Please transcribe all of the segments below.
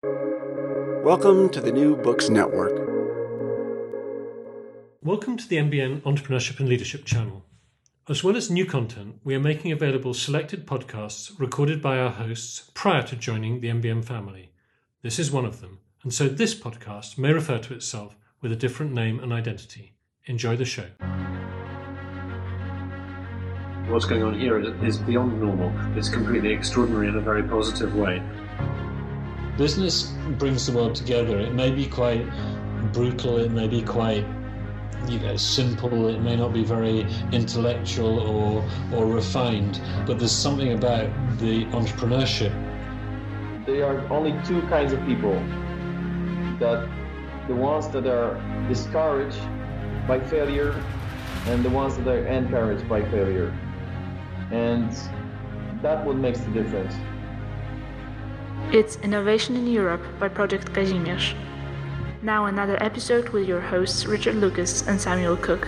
Welcome to the New Books Network. Welcome to the NBN Entrepreneurship and Leadership channel. As well as new content, we are making available selected podcasts recorded by our hosts prior to joining the NBN family. This is one of them, and so this podcast may refer to itself with a different name and identity. Enjoy the show. What's going on here is beyond normal. It's completely extraordinary in a very positive way. Business brings the world together. It may be quite brutal, it may be quite you know, simple, it may not be very intellectual or, or refined, but there's something about the entrepreneurship. There are only two kinds of people that the ones that are discouraged by failure and the ones that are encouraged by failure. And that what makes the difference. It's Innovation in Europe by Project Kazimierz. Now another episode with your hosts Richard Lucas and Samuel Cook.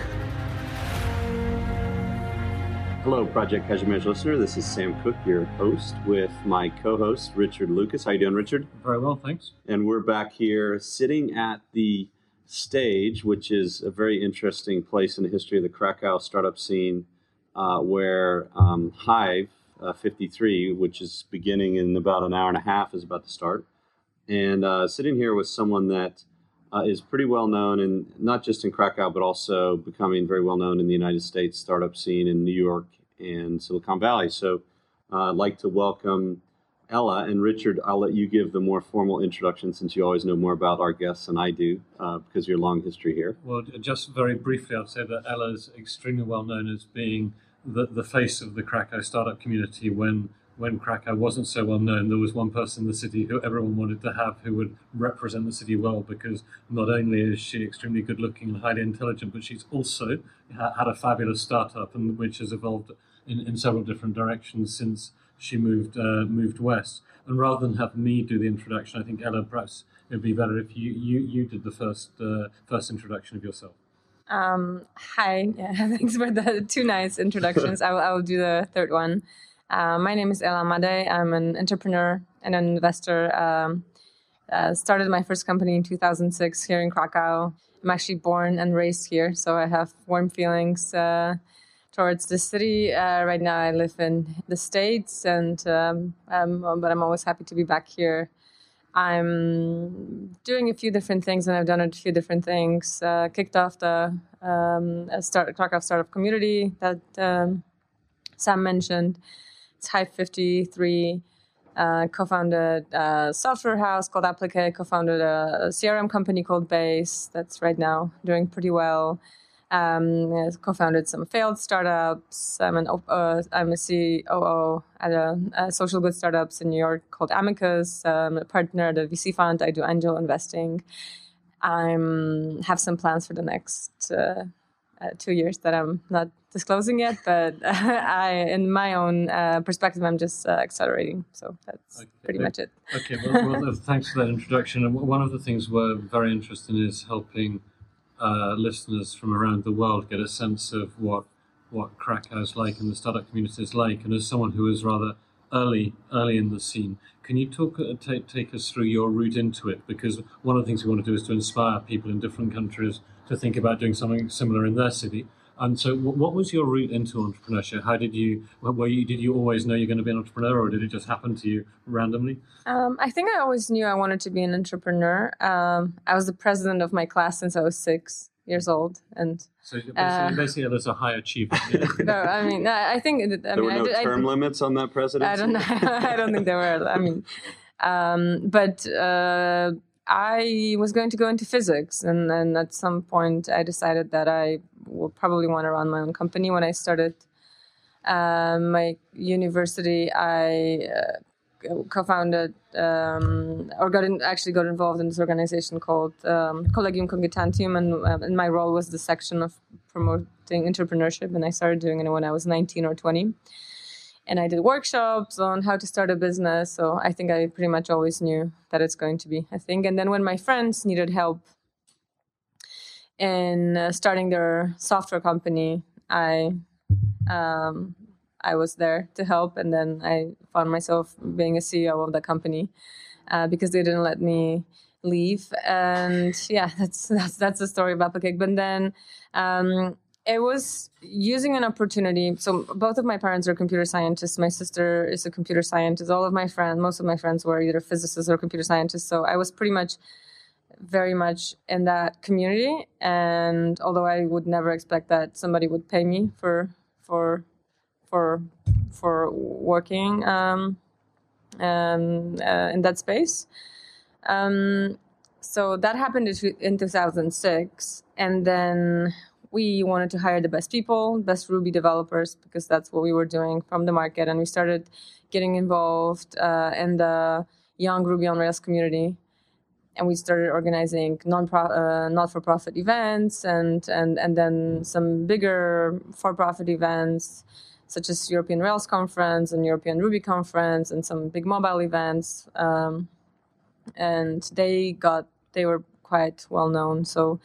Hello, Project Kazimierz listener. This is Sam Cook, your host, with my co-host Richard Lucas. How you doing, Richard? Very well, thanks. And we're back here sitting at the stage, which is a very interesting place in the history of the Krakow startup scene, uh, where um, Hive uh, 53, which is beginning in about an hour and a half, is about to start. And uh, sitting here with someone that uh, is pretty well known, and not just in Krakow, but also becoming very well known in the United States startup scene in New York and Silicon Valley. So uh, I'd like to welcome Ella and Richard. I'll let you give the more formal introduction since you always know more about our guests than I do uh, because of your long history here. Well, just very briefly, I'd say that Ella is extremely well known as being the, the face of the Krakow startup community when when Krakow wasn't so well known, there was one person in the city who everyone wanted to have who would represent the city well because not only is she extremely good looking and highly intelligent, but she's also had a fabulous startup and which has evolved in, in several different directions since she moved uh, moved west. And rather than have me do the introduction, I think Ella, perhaps it would be better if you you, you did the first uh, first introduction of yourself. Um, hi, yeah, thanks for the two nice introductions. I will, I will do the third one. Uh, my name is Ela Madej. I'm an entrepreneur and an investor. Um, uh, started my first company in 2006 here in Krakow. I'm actually born and raised here, so I have warm feelings uh, towards the city. Uh, right now, I live in the States, and um, um, but I'm always happy to be back here. I'm doing a few different things, and I've done a few different things. Uh, kicked off the um, start, Krakow startup community that um, Sam mentioned it's Hive 53. Uh, co-founded a software house called Applicake, co-founded a, CRM company called Base that's right now doing pretty well. Um, co-founded some failed startups. I'm an uh, I'm a COO at a, a, social good startups in New York called Amicus. I'm a partner at a VC fund. I do angel investing. I'm have some plans for the next uh, uh, two years that I'm not disclosing yet, but I, in my own uh, perspective, I'm just uh, accelerating. So that's okay. pretty much it. Okay, well, well, thanks for that introduction. And one of the things we're very interested in is helping uh, listeners from around the world get a sense of what what Krakow's like and the startup community is like. And as someone who is rather early early in the scene, can you talk uh, take take us through your route into it? Because one of the things we want to do is to inspire people in different countries to think about doing something similar in their city. And so, what was your route into entrepreneurship? How did you? Were you? Did you always know you're going to be an entrepreneur, or did it just happen to you randomly? Um, I think I always knew I wanted to be an entrepreneur. Um, I was the president of my class since I was six years old, and so basically, uh, basically there's a high achiever. no, I mean, I think I there mean, were no I, term I, limits on that presidency. I don't know. I don't think there were. I mean, um, but. Uh, I was going to go into physics, and then at some point I decided that I will probably want to run my own company. When I started uh, my university, I uh, co-founded um, or got in, actually got involved in this organization called um, Collegium Cogitatium, and, uh, and my role was the section of promoting entrepreneurship. And I started doing it when I was 19 or 20 and I did workshops on how to start a business. So I think I pretty much always knew that it's going to be a thing. And then when my friends needed help in uh, starting their software company, I um, I was there to help, and then I found myself being a CEO of the company. uh, because they didn't let me leave. And yeah, that's that's that's the story of Applicake. But then um, it was using an opportunity. So both of my parents are computer scientists. My sister is a computer scientist. All of my friends, most of my friends were either physicists or computer scientists. So I was pretty much very much in that community. And although I would never expect that somebody would pay me for for for for working um, um, uh, in that space. Um, so that happened in 2006, and then we wanted to hire the best people, best Ruby developers, because that's what we were doing from the market. And we started getting involved uh, in the young Ruby on Rails community. And we started organizing non uh, not for profit events and, and, and then some bigger for profit events, such as European Rails Conference and European Ruby Conference, and some big mobile events. Um, and they got, they were quite well known. So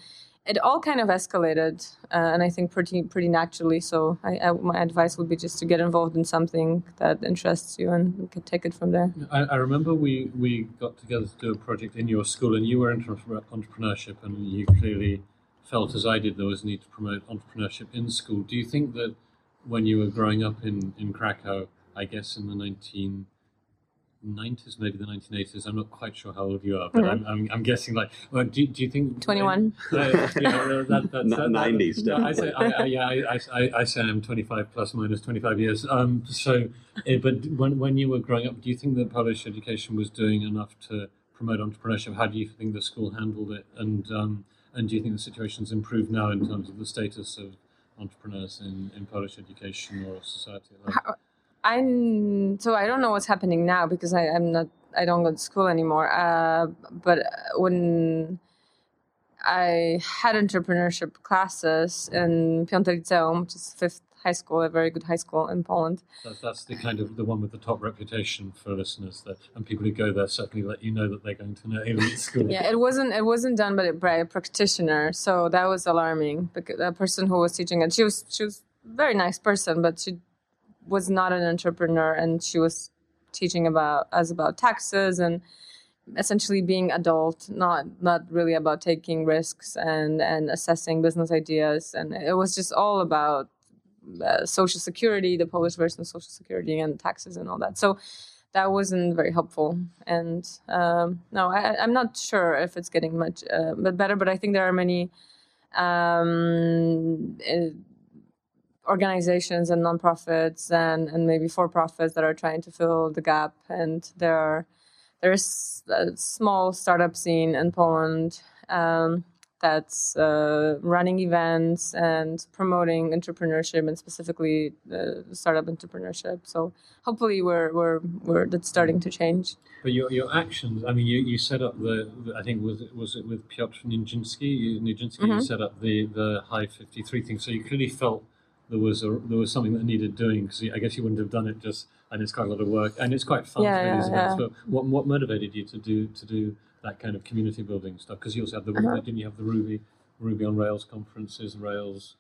it all kind of escalated, uh, and I think pretty pretty naturally. So I, I, my advice would be just to get involved in something that interests you, and you can take it from there. I, I remember we we got together to do a project in your school, and you were into entrepreneurship, and you clearly felt, as I did, there was a need to promote entrepreneurship in school. Do you think that when you were growing up in in Krakow, I guess in the nineteen 90s, maybe the 1980s. I'm not quite sure how old you are, but mm-hmm. I'm, I'm, I'm, guessing like, well, do, do you think 21? Uh, that, that, 90s, no, I say, I, I, yeah, I, I, I, say I'm 25 plus minus 25 years. Um, so, eh, but when, when you were growing up, do you think that Polish education was doing enough to promote entrepreneurship? How do you think the school handled it? And, um, and do you think the situation's improved now in terms of the status of entrepreneurs in, in Polish education or society? How, I'm so I don't know what's happening now because I, I'm not I don't go to school anymore. Uh, but when I had entrepreneurship classes in Piąte Liceum, which is fifth high school, a very good high school in Poland. That, that's the kind of the one with the top reputation for listeners, that and people who go there certainly let you know that they're going to an elite school. yeah, it wasn't it wasn't done by, by a practitioner, so that was alarming. Because the person who was teaching it, she was she was a very nice person, but she was not an entrepreneur and she was teaching about us about taxes and essentially being adult not not really about taking risks and and assessing business ideas. And it was just all about uh, social security the polish version of social security and taxes and all that. So that wasn't very helpful. And um, no I, am not sure if it's getting much uh, but better but i think there are many um, organizations and nonprofits and, and maybe for profits that are trying to fill the gap. And there are there's a small startup scene in Poland um, that's uh, running events and promoting entrepreneurship and specifically uh, startup entrepreneurship. So hopefully we're we're we're that's starting to change. But your, your actions, I mean, you, you set up the, I think was it was it with Piotr Nijinsky, Nijinsky mm-hmm. you set up the the fifty three thing. So you clearly felt there was a, there was something that needed doing because I guess you wouldn't have done it just and it's quite a lot of work and it's quite fun yeah, to do these yeah, events. Yeah. But what what motivated you to do to do that kind of community building stuff? Because you also have the uh-huh. didn't you have the Ruby Ruby on Rails conferences, Rails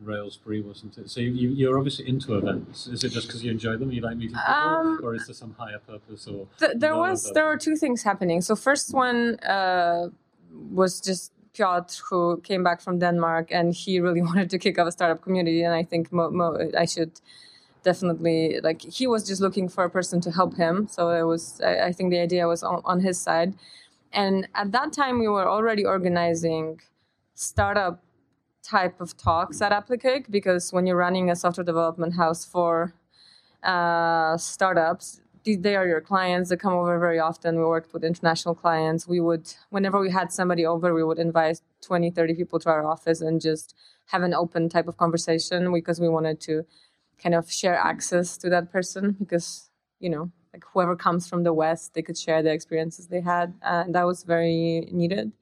Rails free, wasn't it? So you, you're obviously into events. Is it just because you enjoy them? You like meeting people, um, or is there some higher purpose? Or th- there was purpose? there were two things happening. So first one uh, was just Piotr, who came back from Denmark, and he really wanted to kick off a startup community. And I think mo- mo- I should definitely like he was just looking for a person to help him. So it was I, I think the idea was on, on his side. And at that time, we were already organizing startup type of talks at Applicake because when you're running a software development house for uh, startups, they are your clients. They come over very often. We worked with international clients. We would, whenever we had somebody over, we would invite 20, 30 people to our office and just have an open type of conversation because we wanted to kind of share access to that person because, you know, like whoever comes from the West, they could share the experiences they had. Uh, and that was very needed.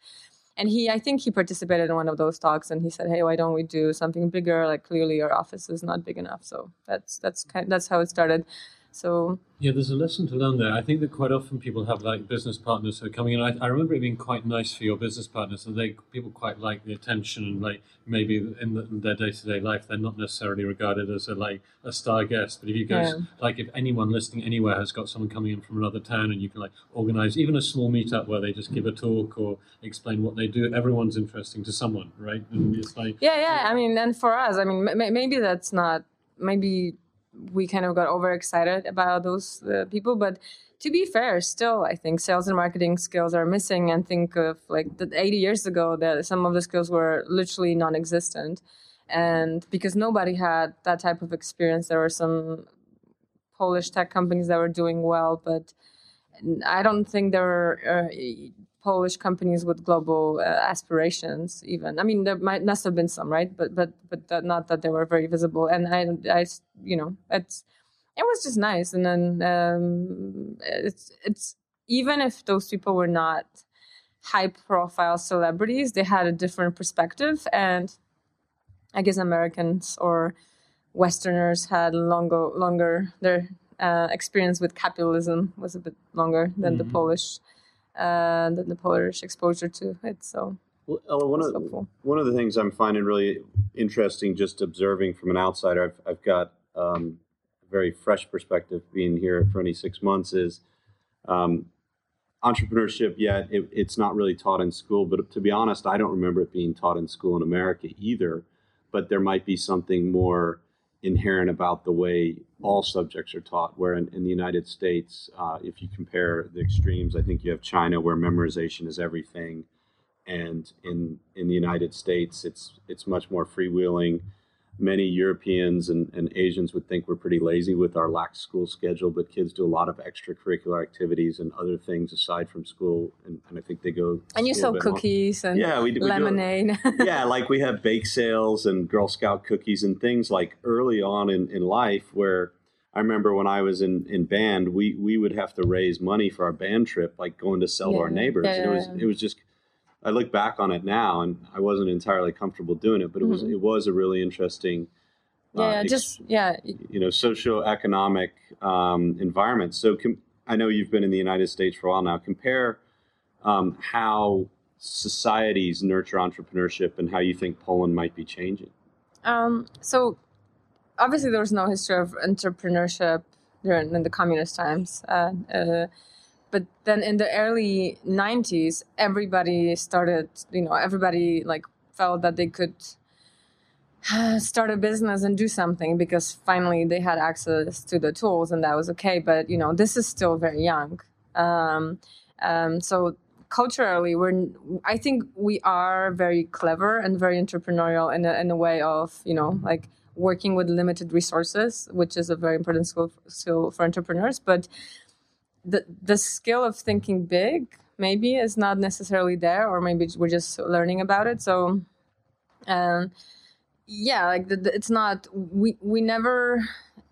And he, I think he participated in one of those talks and he said, Hey, why don't we do something bigger? Like clearly our office is not big enough. So that's, that's kind, that's how it started So yeah, there's a lesson to learn there. I think that quite often people have like business partners who are coming in. I, I remember it being quite nice for your business partners, and they people quite like the attention and like maybe in, the, in their day to day life they're not necessarily regarded as a like a star guest. But if you guys Yeah. like if anyone listening anywhere has got someone coming in from another town, and you can like organize even a small meetup where they just give a talk or explain what they do, everyone's interesting to someone, right? And it's like yeah, yeah. I mean, and for us, I mean, m- maybe that's not maybe we kind of got overexcited about those uh, people, but to be fair, still, I think sales and marketing skills are missing. And think of like the 80 years ago, that some of the skills were literally non-existent, and because nobody had that type of experience, there were some Polish tech companies that were doing well, but I don't think there were uh, Polish companies with global uh, aspirations. Even I mean, there might must have been some, right? But but but that, not that they were very visible. And I, I you know, it's it was just nice. And then um, it's it's even if those people were not high profile celebrities, they had a different perspective, and I guess Americans or Westerners had longer longer their uh, experience with capitalism was a bit longer than the Mhm. Polish uh, than the Polish exposure to it. So Well, Ella, one of helpful. one of the things I'm finding really interesting, just observing from an outsider, I've I've got um, a very fresh perspective being here for only six months. Is um, entrepreneurship yet it, it's not really taught in school, but to be honest, I don't remember it being taught in school in America either. But there might be something more inherent about the way all subjects are taught. Where in, in the United States, uh, if you compare the extremes, I think you have China where memorization is everything and in in the United States, it's it's much more freewheeling. Many Europeans and, and Asians would think we're pretty lazy with our lax school schedule, but kids do a lot of extracurricular activities and other things aside from school, and, and I think they go. and you sell cookies and Yeah, we do- we do- lemonade. yeah, like we have bake sales and Girl Scout cookies and things like early on in, in life where I remember when I was in, in band, we, we would have to raise money for our band trip, like going to sell to our neighbors. Yeah, And it was yeah, yeah. it was just I look back on it now and I wasn't entirely comfortable doing it, but it was Mhm. it was a really interesting uh, yeah, ex- just yeah, you know socioeconomic um, environment. So com- I know you've been in the United States for a while now. Compare um, how societies nurture entrepreneurship and how you think Poland might be changing. Um, so obviously there was no history of entrepreneurship during in the communist times. Uh, uh, but then in the early 90s, everybody started, you know, everybody like felt that they could start a business and do something because finally they had access to the tools and that was okay. But, you know, this is still very young. Um, um, so culturally we're i think we are very clever and very entrepreneurial in a, in a way of you know like working with limited resources which is a very important skill, skill for entrepreneurs but the the skill of thinking big maybe is not necessarily there or maybe we're just learning about it so um yeah like the, the- it's not we we never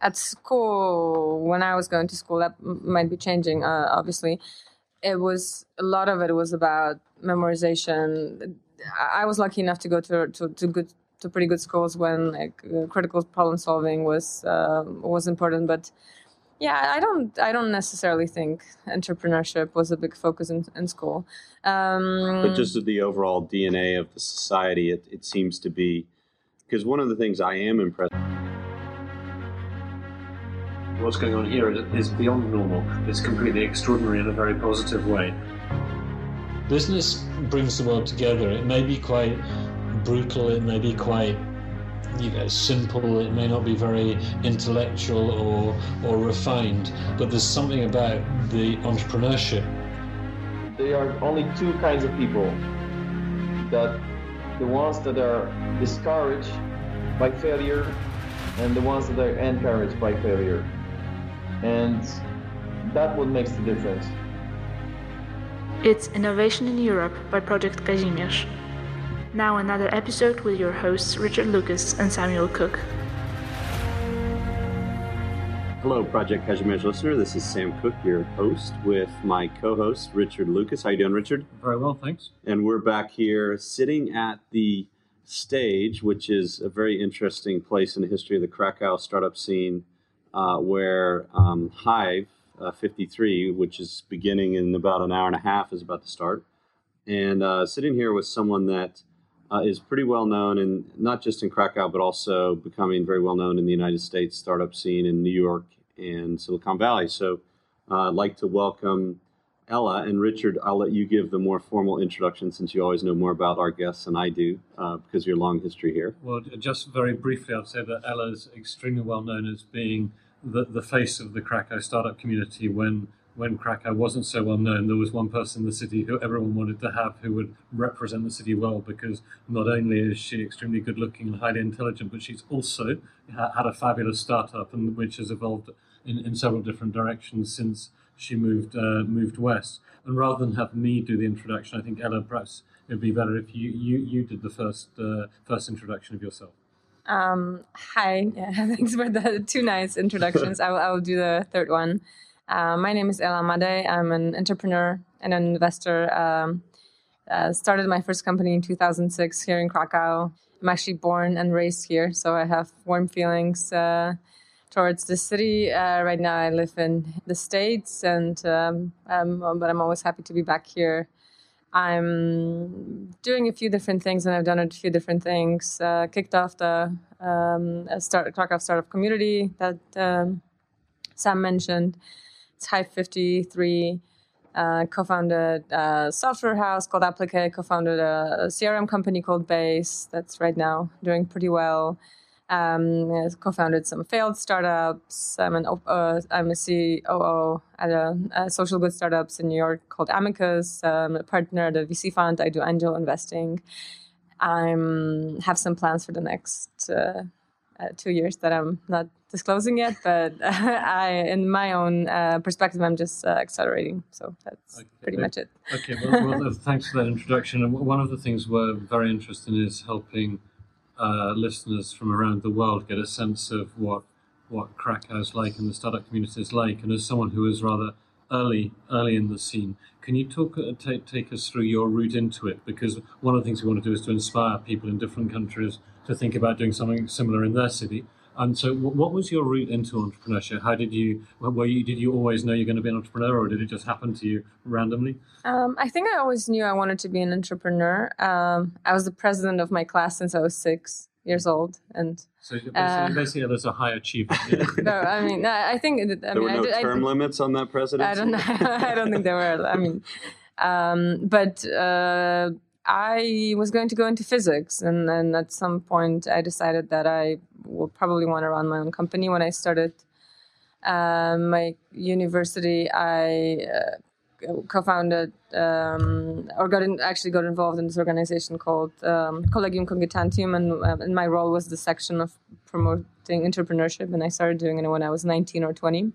at school when i was going to school that might be changing uh, obviously it was a lot of it was about memorization. I was lucky enough to go to to, to good to pretty good schools when like uh, critical problem solving was uh, was important. But yeah, I don't I don't necessarily think entrepreneurship was a big focus in, in school. Um, but just the overall DNA of the society, it, it seems to be because one of the things I am impressed. what's going on here is, is beyond normal. It's completely extraordinary in a very positive way. Business brings the world together. It may be quite brutal, it may be quite you know, simple, it may not be very intellectual or, or refined, but there's something about the entrepreneurship There are only two kinds of people. That the ones that are discouraged by failure and the ones that are encouraged by failure. And that what makes the difference. It's Innovation in Europe by Project Kazimierz. Now another episode with your hosts Richard Lucas and Samuel Cook. Hello, Project Kazimierz listener. This is Sam Cook, your host, with my co-host Richard Lucas. How you doing, Richard? Very well, thanks. And we're back here sitting at the stage, which is a very interesting place in the history of the Krakow startup scene, uh, where um, Hive uh, 53, which is beginning in about an hour and a half, is about to start. And uh, sitting here with someone that uh, is pretty well known, and not just in Krakow, but also becoming very well known in the United States startup scene in New York and Silicon Valley. So uh, I'd like to welcome Ella and Richard. I'll let you give the more formal introduction since you always know more about our guests than I do uh, because of your long history here. Well, just very briefly, I'd say that Ella is extremely well known as being the, the face of the Krakow startup community when when Krakow wasn't so well known, there was one person in the city who everyone wanted to have who would represent the city well because not only is she extremely good looking and highly intelligent, but she's also had a fabulous startup and which has evolved in, in several different directions since she moved uh, moved west. And rather than have me do the introduction, I think Ella, perhaps it'd be better if you you, you did the first uh, first introduction of yourself. Um, hi, yeah, thanks for the two nice introductions. I will, I will do the third one. Uh, my name is Ela Madej. I'm an entrepreneur and an investor. Um, uh, started my first company in 2006 here in Krakow. I'm actually born and raised here, so I have warm feelings uh, towards the city. Uh, right now, I live in the States, and um, um, but I'm always happy to be back here. I'm doing a few different things, and I've done a few different things. Uh, kicked off the um, start, Krakow startup community that um, Sam mentioned. Hive 53. Uh, co-founded a software house called Applicake. Co-founded a, a CRM company called Base. That's right now doing pretty well. Um, co-founded some failed startups. I'm an uh, I'm a COO at a, a, social good startups in New York called Amicus. I'm a partner at a VC fund. I do angel investing. I have some plans for the next uh, uh, two years that I'm not disclosing yet, but I, in my own uh, perspective, I'm just uh, accelerating. So that's okay. pretty much it. Okay. Well, well, thanks for that introduction. And one of the things we're very interested in is helping uh, listeners from around the world get a sense of what what Krakow's like and the startup community is like. And as someone who is rather early early in the scene, can you talk uh, take take us through your route into it? Because one of the things we want to do is to inspire people in different countries to think about doing something similar in their city. And so, what was your route into entrepreneurship? How did you, were you, did you always know you're going to be an entrepreneur, or did it just happen to you randomly? Um, I think I always knew I wanted to be an entrepreneur. Um, I was the president of my class since I was six years old, and so basically, uh, basically there's a high achiever. no, I mean, I think I there mean, were no I did, term I, limits on that presidency. I don't know. I don't think there were. I mean, um, but uh, I was going to go into physics, and then at some point I decided that I will probably want to run my own company. When I started uh, my university, I uh, co-founded um, or got in, actually got involved in this organization called um, Collegium Cogitantium, and, uh, and my role was the section of promoting entrepreneurship, and I started doing it when I was 19 or 20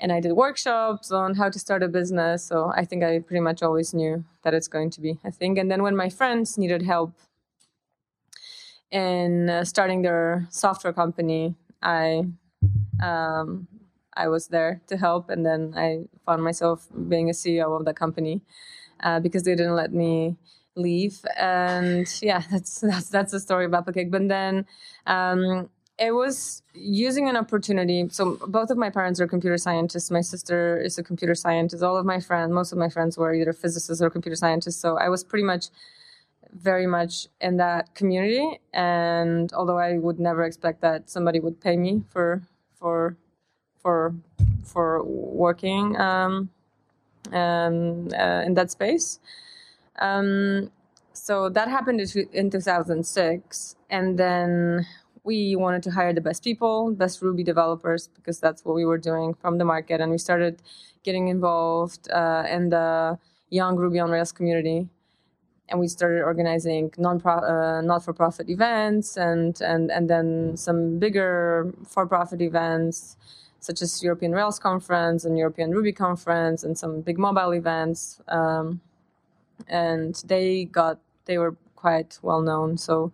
and I did workshops on how to start a business. So I think I pretty much always knew that it's going to be a thing. And then when my friends needed help in uh, starting their software company, I um, I was there to help, and then I found myself being a CEO of the company uh, because they didn't let me leave. And yeah, that's that's that's the story about cake. But then um, it was using an opportunity. So both of my parents are computer scientists. My sister is a computer scientist. All of my friends, most of my friends were either physicists or computer scientists. So I was pretty much very much in that community. And although I would never expect that somebody would pay me for for for for working um, um, uh, in that space. Um, so that happened in 2006, and then we wanted to hire the best people, best Ruby developers, because that's what we were doing from the market. And we started getting involved uh, in the young Ruby on Rails community. And we started organizing non uh, not for profit events and, and, and then some bigger for profit events, such as European Rails Conference and European Ruby Conference, and some big mobile events. Um, and they got, they were quite well known. So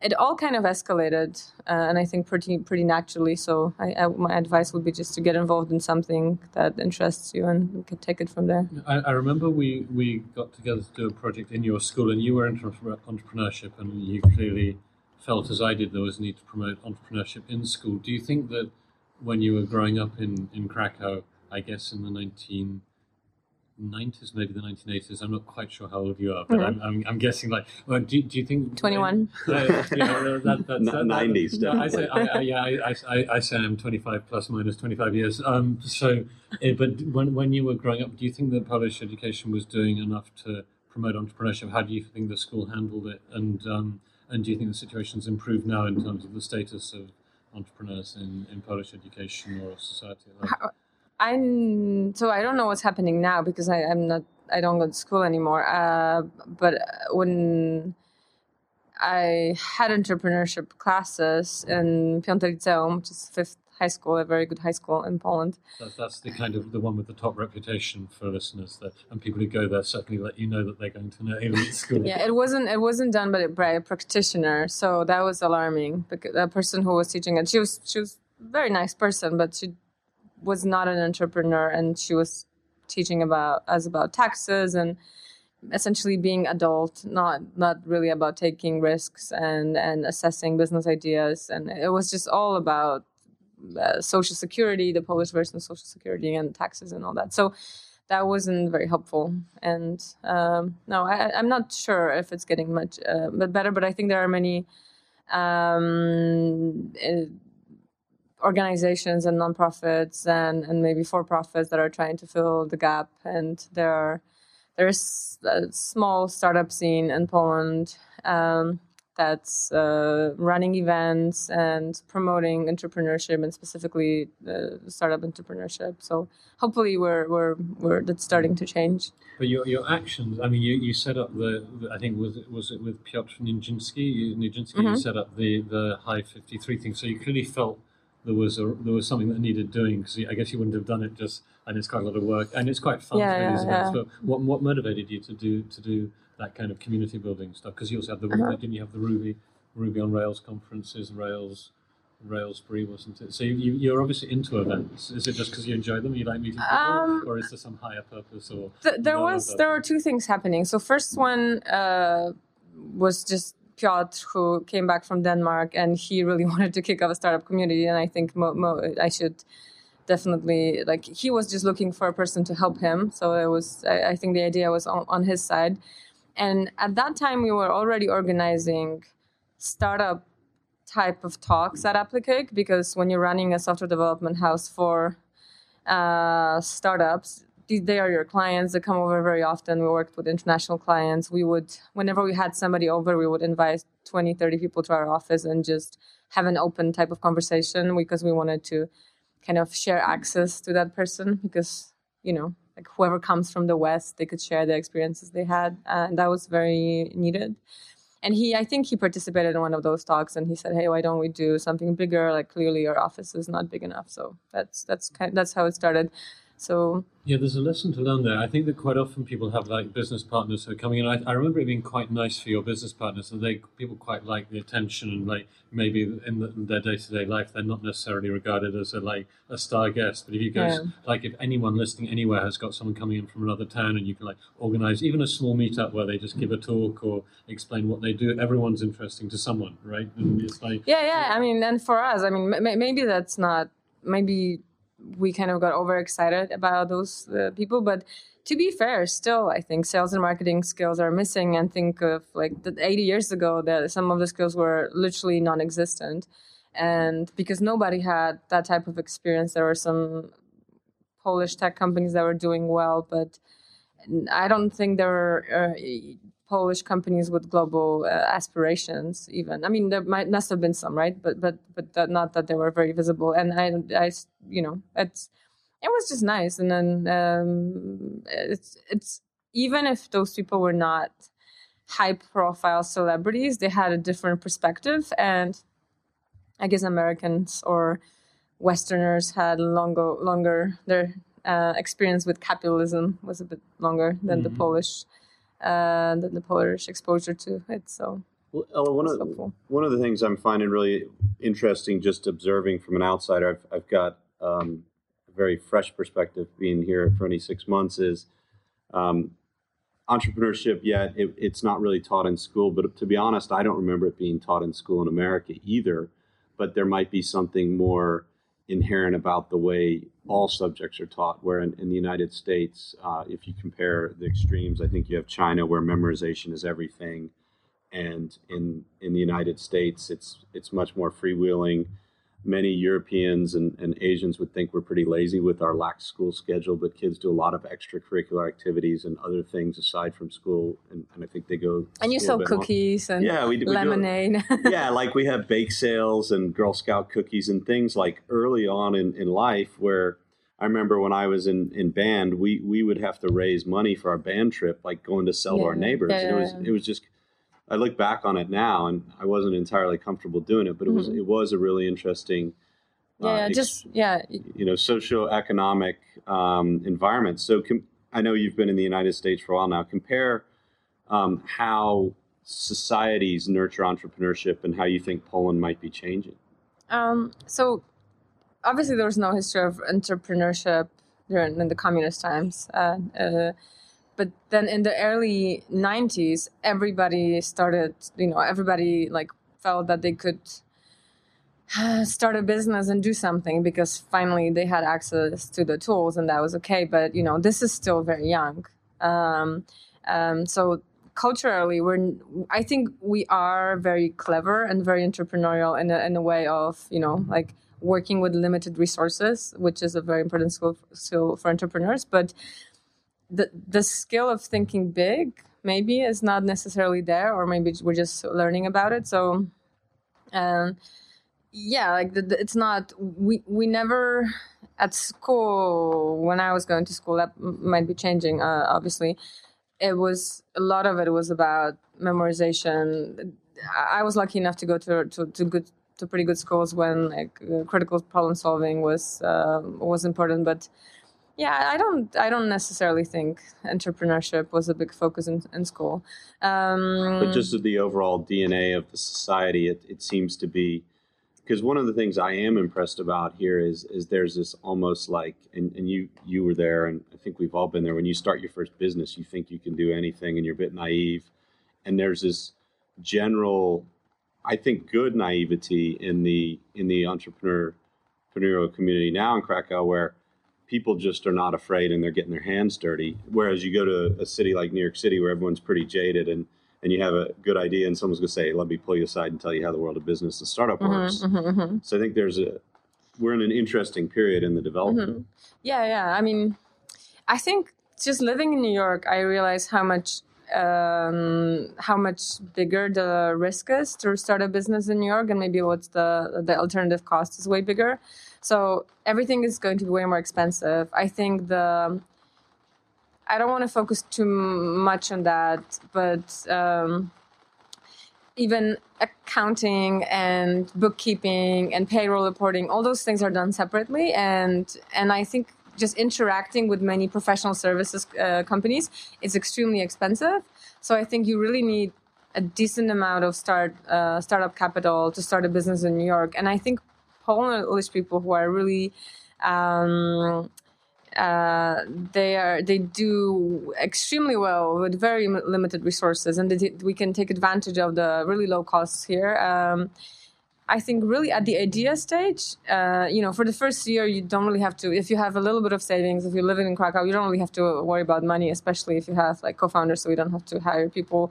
it all kind of escalated, uh, and I think pretty pretty naturally. So I, I, my advice would be just to get involved in something that interests you, and can take it from there. I, I remember we we got together to do a project in your school, and you were into entrepreneurship, and you clearly felt, as I did, there was a need to promote entrepreneurship in school. Do you think that when you were growing up in, in Krakow, I guess in the 1990s, maybe the 1980s. I'm not quite sure how old you are, but Mhm. I'm, I'm, I'm guessing like, well, do, do you think 21. Uh, yeah, that, that, that's, N- 90s, that- I say. I, I, yeah, I, I, I say I'm 25 plus minus 25 years. Um, so, eh, but when when you were growing up, do you think that Polish education was doing enough to promote entrepreneurship? How do you think the school handled it? And um, and do you think the situation's improved now in terms of the status of entrepreneurs in, in Polish education or society? at large? I'm so I don't know what's happening now because I, I'm not I don't go to school anymore. Uh, but when I had entrepreneurship classes in Piąte Liceum, which is fifth high school, a very good high school in Poland. That, that's the kind of the one with the top reputation for listeners, that, and people who go there certainly let you know that they're going to an elite school. Yeah, it wasn't it wasn't done by, by a practitioner, so that was alarming. Because the person who was teaching it, she was she was a very nice person, but she was not an entrepreneur, and she was teaching about us about taxes and essentially being adult, not not really about taking risks and and assessing business ideas, and it was just all about uh, social security, the Polish version of social security, and taxes and all that. So that wasn't very helpful. And um, no, I, I'm not sure if it's getting much uh, better, but I think there are many um, uh, organizations and nonprofits and, and maybe for profits that are trying to fill the gap. And there are there's a small startup scene in Poland um, that's uh, running events and promoting entrepreneurship and specifically uh, startup entrepreneurship. So hopefully we're we're we're that's starting to change. But your, your actions, I mean, you, you set up the, the- I think, was it, was it with Piotr Nijinsky? You, Nijinsky, you Mhm. set up the, the Hive 53 thing. So you clearly felt there was a, there was something that needed doing because I guess you wouldn't have done it just, and it's quite a lot of work and it's quite fun Yeah, to do yeah, yeah. But what, what motivated you to do, to do that kind of community building stuff? Because you also have the, Uh-huh. didn't you have the Ruby, Ruby on Rails conferences, Rails, Railsbury, wasn't it? So you, you, you're obviously into events. Is it just because you enjoy them, you like meeting people, Um, or is there some higher purpose? Or Th- there was other- there were two things happening. So first one uh, was just Piotr who came back from Denmark and he really wanted to kick off a startup community, and I think mo- mo- I should definitely like he was just looking for a person to help him. So it was I, I think the idea was on, on his side, and at that time we were already organizing startup type of talks at Applicake because when you're running a software development house for uh, startups, they are your clients. They come over very often. We worked with international clients. We would, whenever we had somebody over, we would invite 20, 30 people to our office and just have an open type of conversation because we wanted to kind of share access to that person because, you know, like whoever comes from the West, they could share the experiences they had. And that was very needed and he i think he participated in one of those talks and he said hey why don't we do something bigger like clearly our office is not big enough so that's that's kind that's how it started so Yeah, there's a lesson to learn there. I think that quite often people have like business partners who are coming in. I, I remember it being quite nice for your business partners, and they people quite like the attention and like maybe in, the, in their day to day life they're not necessarily regarded as a like a star guest. But if you guys Yeah. like if anyone listening anywhere has got someone coming in from another town, and you can like organize even a small meetup where they just give a talk or explain what they do, everyone's interesting to someone, right? And it's like yeah yeah i mean and for us i mean maybe that's not maybe we kind of got overexcited about those uh, people but to be fair still i think sales and marketing skills are missing and think of like the 80 years ago that some of the skills were literally non-existent. And because nobody had that type of experience there were some polish tech companies that were doing well but i don't think there were uh, Polish companies with global uh, aspirations. Even I mean, there might must have been some, right? But but but that, not that they were very visible. And I, I you know, it's it was just nice. And then um, it's it's even if those people were not high profile celebrities, they had a different perspective. And I guess Americans or Westerners had longer longer their uh, experience with capitalism was a bit longer than the Mhm. Polish uh, than the Polish exposure to it. So Well, Ella, one of helpful. one of the things I'm finding really interesting, just observing from an outsider, I've I've got um, a very fresh perspective being here for only six months. Is um, entrepreneurship? Yeah, it, it's not really taught in school, but to be honest, I don't remember it being taught in school in America either. But there might be something more inherent about the way all subjects are taught. Where in, in the United States, uh, if you compare the extremes, I think you have China where memorization is everything, and in in the United States, it's it's much more freewheeling many Europeans and, and, Asians would think we're pretty lazy with our lax school schedule, but kids do a lot of extracurricular activities and other things aside from school. And, and I think they go. And you sell cookies more. and yeah, we, we lemonade. yeah, like we have bake sales and Girl Scout cookies and things like early on in, in life where I remember when I was in, in band, we, we would have to raise money for our band trip, like going to sell yeah. to our neighbors. Yeah, yeah, it was it was just I look back on it now, and I wasn't entirely comfortable doing it, but it mm-hmm. was it was a really interesting. Uh, yeah, just yeah. You know, socioeconomic um, environment. So com- I know you've been in the United States for a while now. Compare um, how societies nurture entrepreneurship and how you think Poland might be changing. Um, so obviously, there was no history of entrepreneurship during in the communist times. Uh, uh, but then in the early 90s everybody started you know everybody like felt that they could start a business and do something because finally they had access to the tools and that was okay. But you know this is still very young. Um, um, so culturally we're i think we are very clever and very entrepreneurial in a, in a way of you know like working with limited resources which is a very important skill, skill for entrepreneurs. But the the skill of thinking big maybe is not necessarily there or maybe we're just learning about it. So um yeah like the, the, it's not we we never at school when i was going to school that might be changing uh, obviously. It was a lot of it was about memorization. I was lucky enough to go to to, to good to pretty good schools when like uh, critical problem solving was uh, was important but yeah i don't i don't necessarily think entrepreneurship was a big focus in, in school. Um, but just the overall dna of the society it, it seems to be because one of the things i am impressed about here is is there's this almost like and, and you you were there and i think we've all been there. When you start your first business you think you can do anything and you're a bit naive. And there's this general i think good naivety in the in the entrepreneur entrepreneurial community now in krakow where people just are not afraid and they're getting their hands dirty. Whereas you go to a city like New York City where everyone's pretty jaded and and you have a good idea and someone's going to say, "Let me pull you aside and tell you how the world of business and startup mm-hmm, works." Mm-hmm, mm-hmm. So I think there's a we're in an interesting period in the development. Mm-hmm. Yeah, yeah. I mean, I think just living in New York, I realize how much um, how much bigger the risk is to start a business in New York, and maybe what's the the alternative cost is way bigger. So everything is going to be way more expensive. I think the I don't want to focus too much on that, but um, even accounting and bookkeeping and payroll reporting, all those things are done separately, and and I think just interacting with many professional services uh, companies is extremely expensive. So I think you really need a decent amount of start uh, startup capital to start a business in New York. And I think Polish people who are really um, uh, they are they do extremely well with very limited resources, and they, we can take advantage of the really low costs here. Um, I think really at the idea stage, uh, you know, for the first year, you don't really have to. If you have a little bit of savings, if you're living in Krakow, you don't really have to worry about money, especially if you have like co-founders, so you don't have to hire people,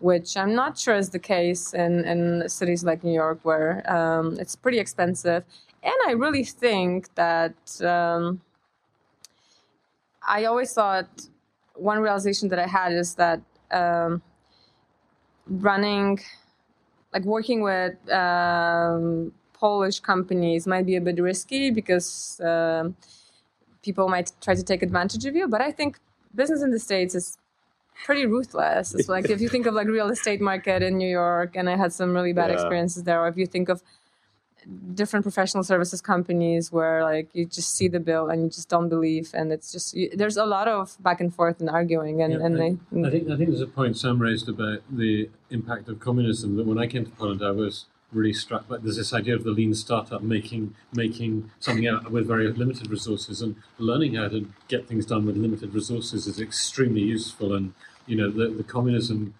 which I'm not sure is the case in in cities like New York, where um, it's pretty expensive. And I really think that um, I always thought one realization that I had is that um, running like working with um, Polish companies might be a bit risky because uh, people might try to take advantage of you. But I think business in the states is pretty ruthless. It's like if you think of like real estate market in New York, and I had some really bad yeah. experiences there. Or if you think of different professional services companies where like you just see the bill and you just don't believe and it's just you, there's a lot of back and forth and arguing and, yeah, and I, they, I mm. think I think there's a point Sam raised about the impact of communism that when I came to Poland I was really struck by there's this idea of the lean startup making making something out with very limited resources and learning how to get things done with limited resources is extremely useful and you know the, the communism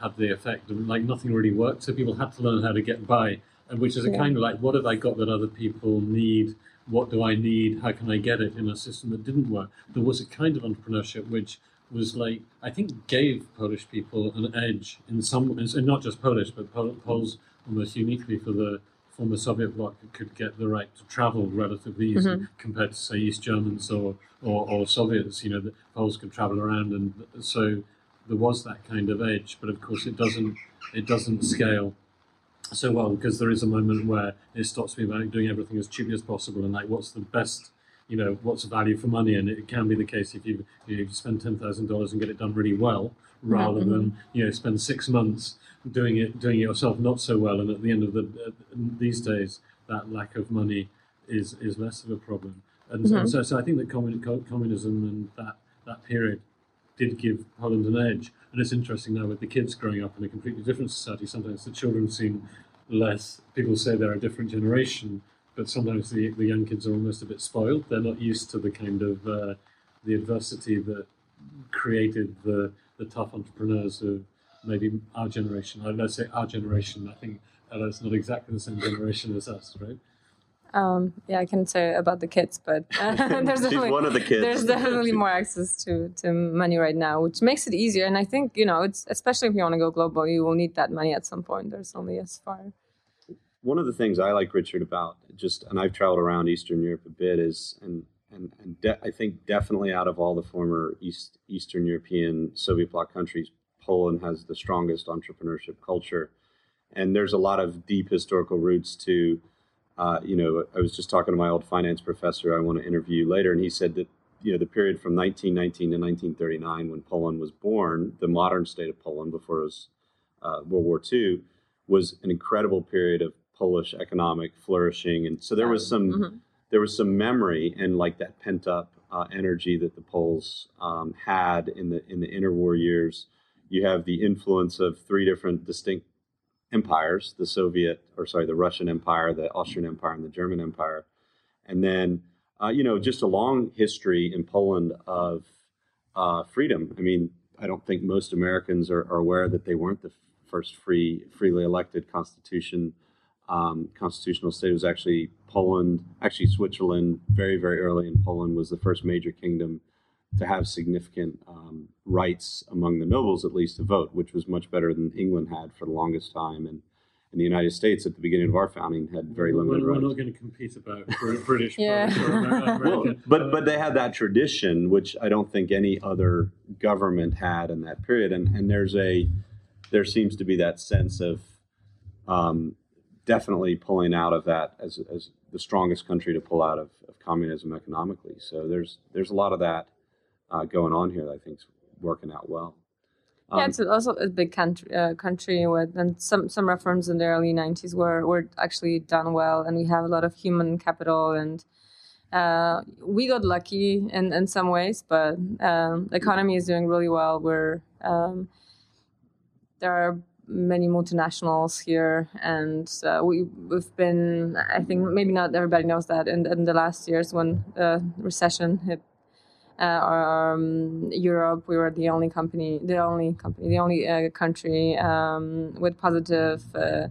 had the effect of like nothing really worked so people had to learn how to get by and which is a yeah. kind of like, what have I got that other people need? what do I need? How can I get it in a system that didn't work? There was a kind of entrepreneurship which was like I think gave Polish people an edge in some, ways, and not just Polish, but Pol- Poles almost uniquely for the former Soviet bloc could get the right to travel relatively easily Mm-hmm. compared to say East Germans or, or or Soviets. You know, the Poles could travel around, and so there was that kind of edge. But of course, it doesn't it doesn't scale so well because there is a moment where it stops me about doing everything as cheaply as possible and like what's the best you know what's the value for money and it can be the case if you you, know, you spend ten thousand dollars and get it done really well rather Mhm. than you know spend six months doing it doing it yourself not so well and at the end of the uh, these days that lack of money is is less of a problem and so, Mhm. so so I think that commun- communism and that that period did give Poland an edge. And it's interesting now with the kids growing up in a completely different society. Sometimes the children seem less. People say they're a different generation, but sometimes the, the young kids are almost a bit spoiled. They're not used to the kind of uh, the adversity that created the the tough entrepreneurs of maybe our generation. I, Let's say our generation. I think Ela's not exactly the same generation as us, right? Um, yeah, I can say about the kids, but uh, there's She's definitely one of the kids. there's definitely more access to, to money right now, which makes it easier. And I think you know, it's especially if you want to go global, you will need that money at some point. There's only as far. one of the things I like Richard about just, and I've traveled around Eastern Europe a bit, is and and, and de- I think definitely out of all the former East Eastern European Soviet bloc countries, Poland has the strongest entrepreneurship culture, and there's a lot of deep historical roots to. Uh, you know, I was just talking to my old finance professor I want to interview later, and he said that you know the period from 1919 to 1939 when Poland was born, the modern state of Poland before it was uh, World War II, was an incredible period of Polish economic flourishing, and so there was some Mhm. there was some memory and like that pent up uh, energy that the Poles um, had in the in the interwar years. You have the influence of three different distinct empires: the Soviet, or sorry, the Russian Empire, the Austrian Empire, and the German Empire, and then uh, you know just a long history in Poland of uh, freedom. I mean, I don't think most Americans are, are aware that they weren't the first free, freely elected constitution, um, constitutional state. It was actually Poland, actually Switzerland, very, very early in Poland was the first major kingdom to have significant um, rights among the nobles, at least, to vote, which was much better than England had for the longest time. And, and the United States, at the beginning of our founding, had very limited we're, we're not going to compete about British Yeah. Polish or Amer- Well, but but they had that tradition, which I don't think any other government had in that period. And and there's a there seems to be that sense of um, definitely pulling out of that as as the strongest country to pull out of, of communism economically. So there's there's a lot of that uh, going on here that I think's working out well. yeah, Um, it's also a big country, uh, country with and some some reforms in the early '90s were were actually done well, and we have a lot of human capital, and uh, we got lucky in in some ways, but um, the economy is doing really well. We're um, there are many multinationals here, and uh, we we've been. I think maybe not everybody knows that in in the last years when the recession hit uh, um, Europe, we were the only company, the only company, the only uh, country um, with positive uh,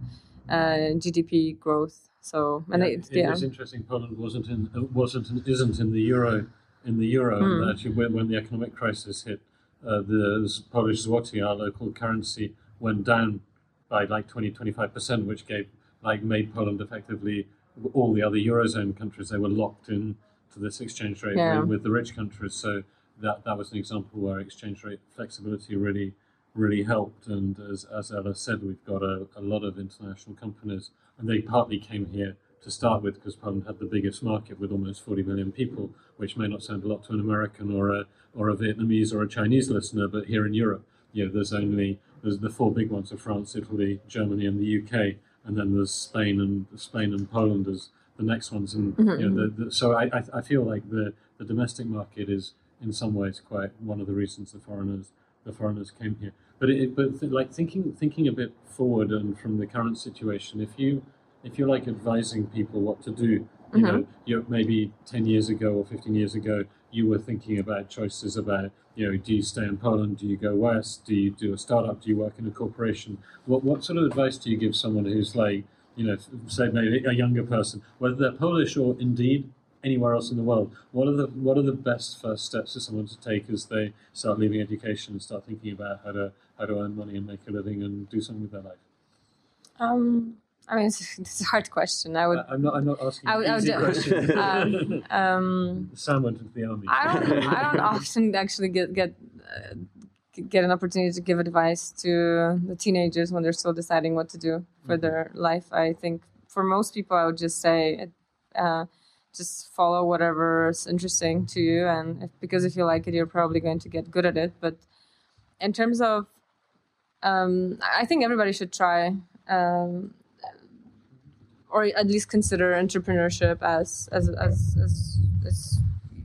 uh, GDP growth. So, and yeah, it, it yeah, is interesting. Poland wasn't in uh, wasn't and isn't in the euro in the euro. And actually, when, when the economic crisis hit, uh, the Polish zloty, our local currency, went down by like 20 25 percent, which gave like made Poland effectively all the other eurozone countries. They were locked in to this exchange rate Yeah. with, with the rich countries. So that that was an example where exchange rate flexibility really really helped. And as, as Ela said, we've got a, a lot of international companies, and they partly came here to start with because Poland had the biggest market with almost 40 million people, which may not sound a lot to an American or a or a Vietnamese or a Chinese listener, but here in Europe, you know, there's only there's the four big ones of France, Italy, Germany, and the UK, and then there's Spain and Spain and Poland as the next ones. And mm-hmm, you know, the, mm-hmm. the, so I, I I feel like the the domestic market is in some ways quite one of the reasons the foreigners the foreigners came here. But it, but th- like thinking thinking a bit forward and from the current situation, if you if you're like advising people what to do, you mm-hmm. know, you maybe ten years ago or fifteen years ago, you were thinking about choices about you know, do you stay in Poland? Do you go west? Do you do a startup? Do you work in a corporation? What what sort of advice do you give someone who's like you know, say maybe a younger person, whether they're Polish or indeed anywhere else in the world. What are the what are the best first steps for someone to take as they start leaving education and start thinking about how to how to earn money and make a living and do something with their life? Um, I mean, it's, it's a hard question. I would. I, am not. I'm not asking I would- I would um, um, Sam went into the army. I don't. I don't often actually get get uh, get an opportunity to give advice to the teenagers when they're still deciding what to do for their life. I think for most people, I would just say, uh, just follow whatever is interesting to you, and if, because if you like it, you're probably going to get good at it. But in terms of, um, I think everybody should try. Um, or at least consider entrepreneurship as as, as as as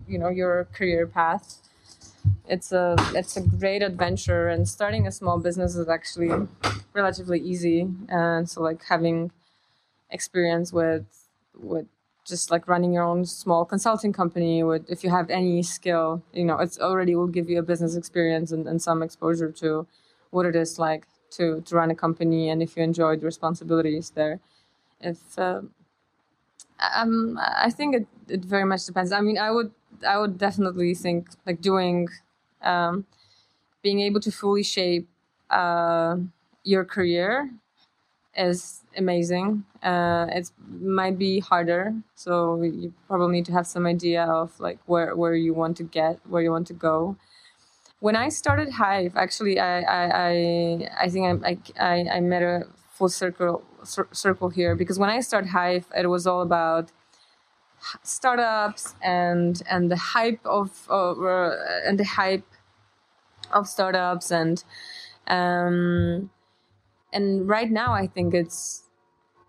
you know your career path it's a it's a great adventure and starting a small business is actually relatively easy and so like having experience with with just like running your own small consulting company with if you have any skill you know it's already will give you a business experience and, and some exposure to what it is like to to run a company and if you enjoy the responsibilities there if uh, um, I think it, it very much depends. I mean, I would I would definitely think like doing, um, being able to fully shape uh, your career is amazing. Uh, it might be harder, so you probably need to have some idea of like where where you want to get, where you want to go. When I started Hive, actually, I I I, I think I, I I met a full circle cir- circle here because when I started Hive, it was all about startups and and the hype of uh, and the hype of startups and um and right now I think it's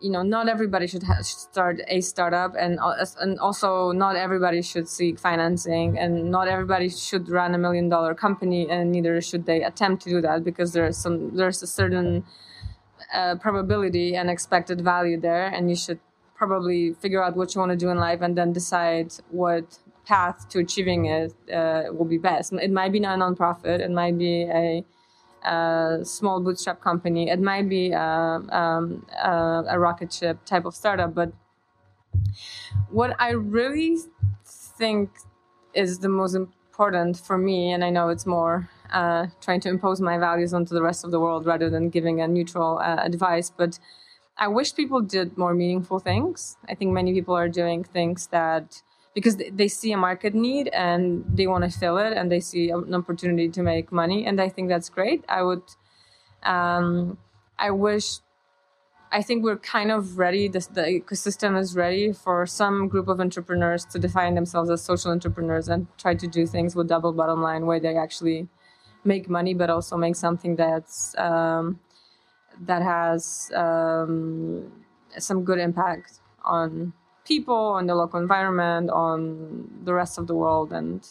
you know not everybody should, ha- should start a startup and al- and also not everybody should seek financing and not everybody should run a million dollar company and neither should they attempt to do that because there's some there's a certain uh, probability and expected value there and you should probably figure out what you want to do in life and then decide what path to achieving it uh, will be best it might be a non-profit it might be a a small bootstrap company. It might be a, um, a, a rocket ship type of startup, but what I really think is the most important for me, and I know it's more uh, trying to impose my values onto the rest of the world rather than giving a neutral uh, advice, but I wish people did more meaningful things. I think many people are doing things that because they- see a market need and they want to fill it and they see an opportunity to make money and i think that's great i would um, i wish i think we're kind of ready the, the ecosystem is ready for some group of entrepreneurs to define themselves as social entrepreneurs and try to do things with double bottom line where they actually make money but also make something that's um, that has um, some good impact on people, on the local environment, on the rest of the world, and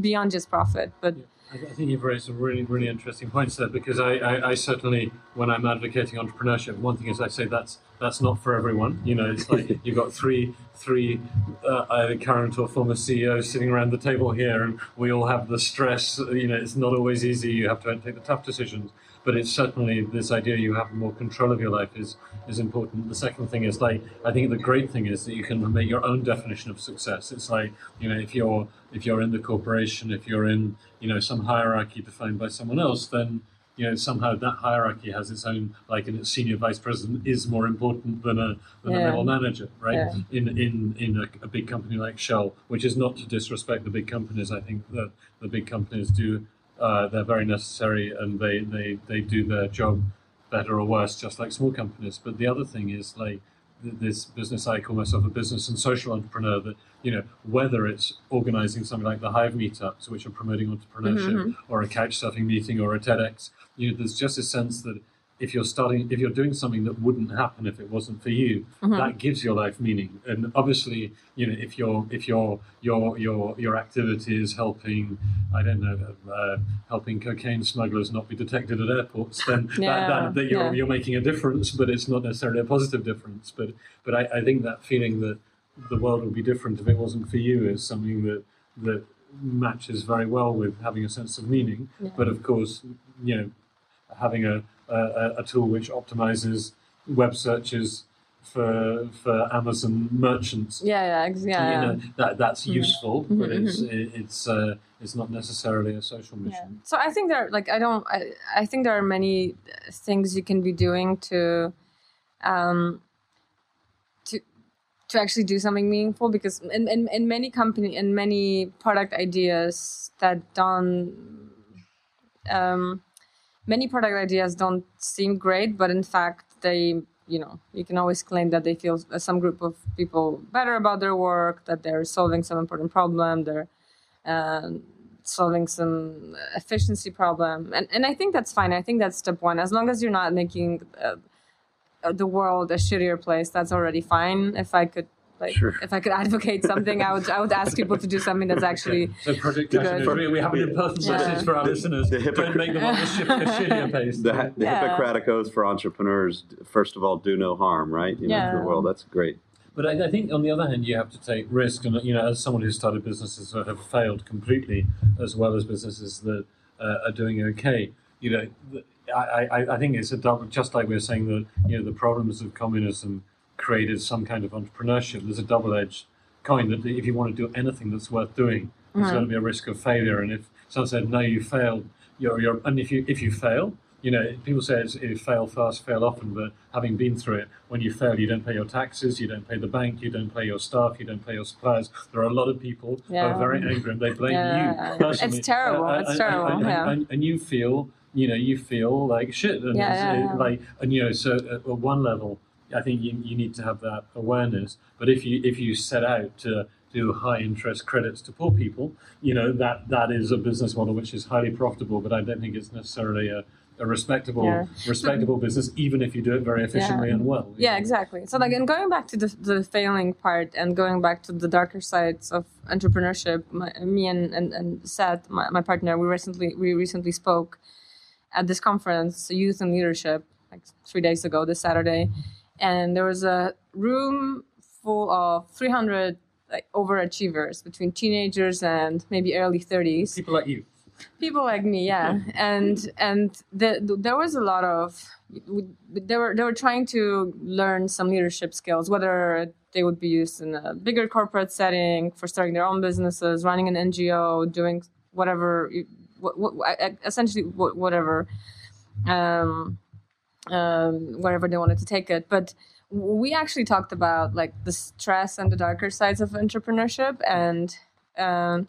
beyond just profit. But I I think you've raised some really, really interesting points there because I, I, I certainly, when I'm advocating entrepreneurship, one thing is I say that's that's not for everyone. You know, it's like you've got three three uh, either current or former CEOs sitting around the table here, and we all have the stress. You know, it's not always easy. You have to take the tough decisions. But it's certainly this idea you have more control of your life is is important. The second thing is like I think the great thing is that you can make your own definition of success. It's like you know if you're if you're in the corporation, if you're in you know some hierarchy defined by someone else, then you know somehow that hierarchy has its own like a senior vice president is more important than a than a middle manager, right? Yeah. In in in a, a big company like Shell, which is not to disrespect the big companies. I think that the big companies do uh, they're very necessary and they, they, they do their job better or worse, just like small companies. But the other thing is like this business, I call myself a business and social entrepreneur that, you know, whether it's organizing something like the Hive meetups, which are promoting entrepreneurship, or a couch surfing meeting or a TEDx, you know, there's just a sense that if you're starting, if you're doing something that wouldn't happen if it wasn't for you, that gives your life meaning. And obviously, you know, if your if your your your your activity is helping, I don't know, uh, helping cocaine smugglers not be detected at airports, then Yeah, that, that, that you're yeah. you're making a difference, but it's not necessarily a positive difference. But but I, I think that feeling that the world would be different if it wasn't for you is something that that matches very well with having a sense of meaning. But of course, you know, having a, a, a tool which optimizes web searches for for Amazon merchants. Yeah, yeah, yeah. You know that that's useful, but Mhm, it's it's uh, it's not necessarily a social Yeah. mission. So I think there, like, I don't. I, I think there are many things you can be doing to, um, to, to actually do something meaningful. Because in, in, in many company, in many product ideas that don't, um, many product ideas don't seem great, but in fact they, you know, you can always claim that they feel uh, some group of people better about their work, that they're solving some important problem, they're. Um, solving some efficiency problem. And and i think that's fine. I think that's step one. As long as you're not making uh, uh, the world a shittier place that's already fine. If i could like Sure. if i could advocate something i would i would ask people to do something that's actually So Project Good. We, we have an important Yeah. message for our The- listeners. the Don't make them on a, ship, a shittier pace. The, the Yeah. Hippocratic Oath for entrepreneurs, first of all, do no harm, right? You know, Yeah. the world. That's great. But I, I think on the other hand, you have to take risk, and you know, as someone who started businesses that have failed completely, as well as businesses that uh, are doing okay, you know, I, I, I think it's a double. Just like we are saying that you know the problems of communism created some kind of entrepreneurship. There's a double-edged coin that if you want to do anything that's worth doing, there's going to be a risk of failure. And if someone said no, you failed, you're, you're and if you if you fail, you know, people say it's, you fail fast, fail often, but having been through it, when you fail, you don't pay your taxes, you don't pay the bank, you don't pay your staff, you don't pay your suppliers. There are a lot of people who are very angry and they blame Yeah. you personally. It's terrible. Uh, It's and- terrible, And, and, yeah. and, and you feel, you know, you feel like shit. And Yeah, yeah, yeah. like, and you know, so at one level, I think you, you need to have that awareness. But if you if you set out to do high interest credits to poor people, you know that that is a business model which is highly profitable. But I don't think it's necessarily a, a respectable Yeah. respectable business, even if you do it very efficiently Yeah. and well. yeah know. exactly so like and going back to the, the failing part and going back to the darker sides of entrepreneurship my, me and, and, and Seth, my, my partner we recently we recently spoke at this conference youth and leadership like three days ago this saturday and there was a room full of 300 like overachievers between teenagers and maybe early 30s People like you. people like me yeah. And and the, the, there was a lot of they were they were trying to learn some leadership skills whether they would be used in a bigger corporate setting for starting their own businesses running an ngo doing whatever what, what, essentially whatever. Um, um, wherever they wanted to take it. But we actually talked about like the stress and the darker sides of entrepreneurship and um,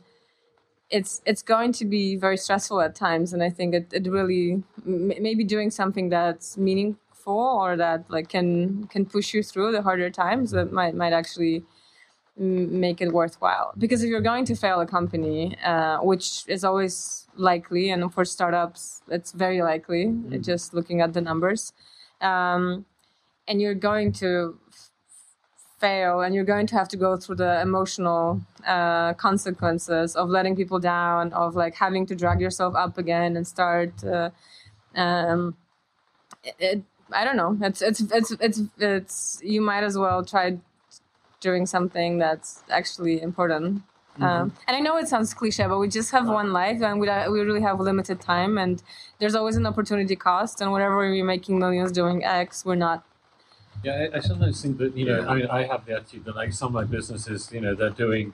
it's it's going to be very stressful at times and i think it, it really m- maybe doing something that's meaningful or that like can can push you through the harder times that might might actually make it worthwhile. Because if you're going to fail a company uh, which is always likely and for startups it's very likely just looking at the numbers um, and you're going to f- fail and you're going to have to go through the emotional uh, consequences of letting people down of like having to drag yourself up again and start uh, um, it, it, i don't know. It's it's it's it's it's you might as well try doing something that's actually important um, and I know it sounds cliche, but we just have one life, and we we really have limited time, and there's always an opportunity cost. And whatever we're making millions doing X, we're not Yeah, I, I sometimes think that you know, I mean, I have the attitude that like some of my businesses, you know, they're doing,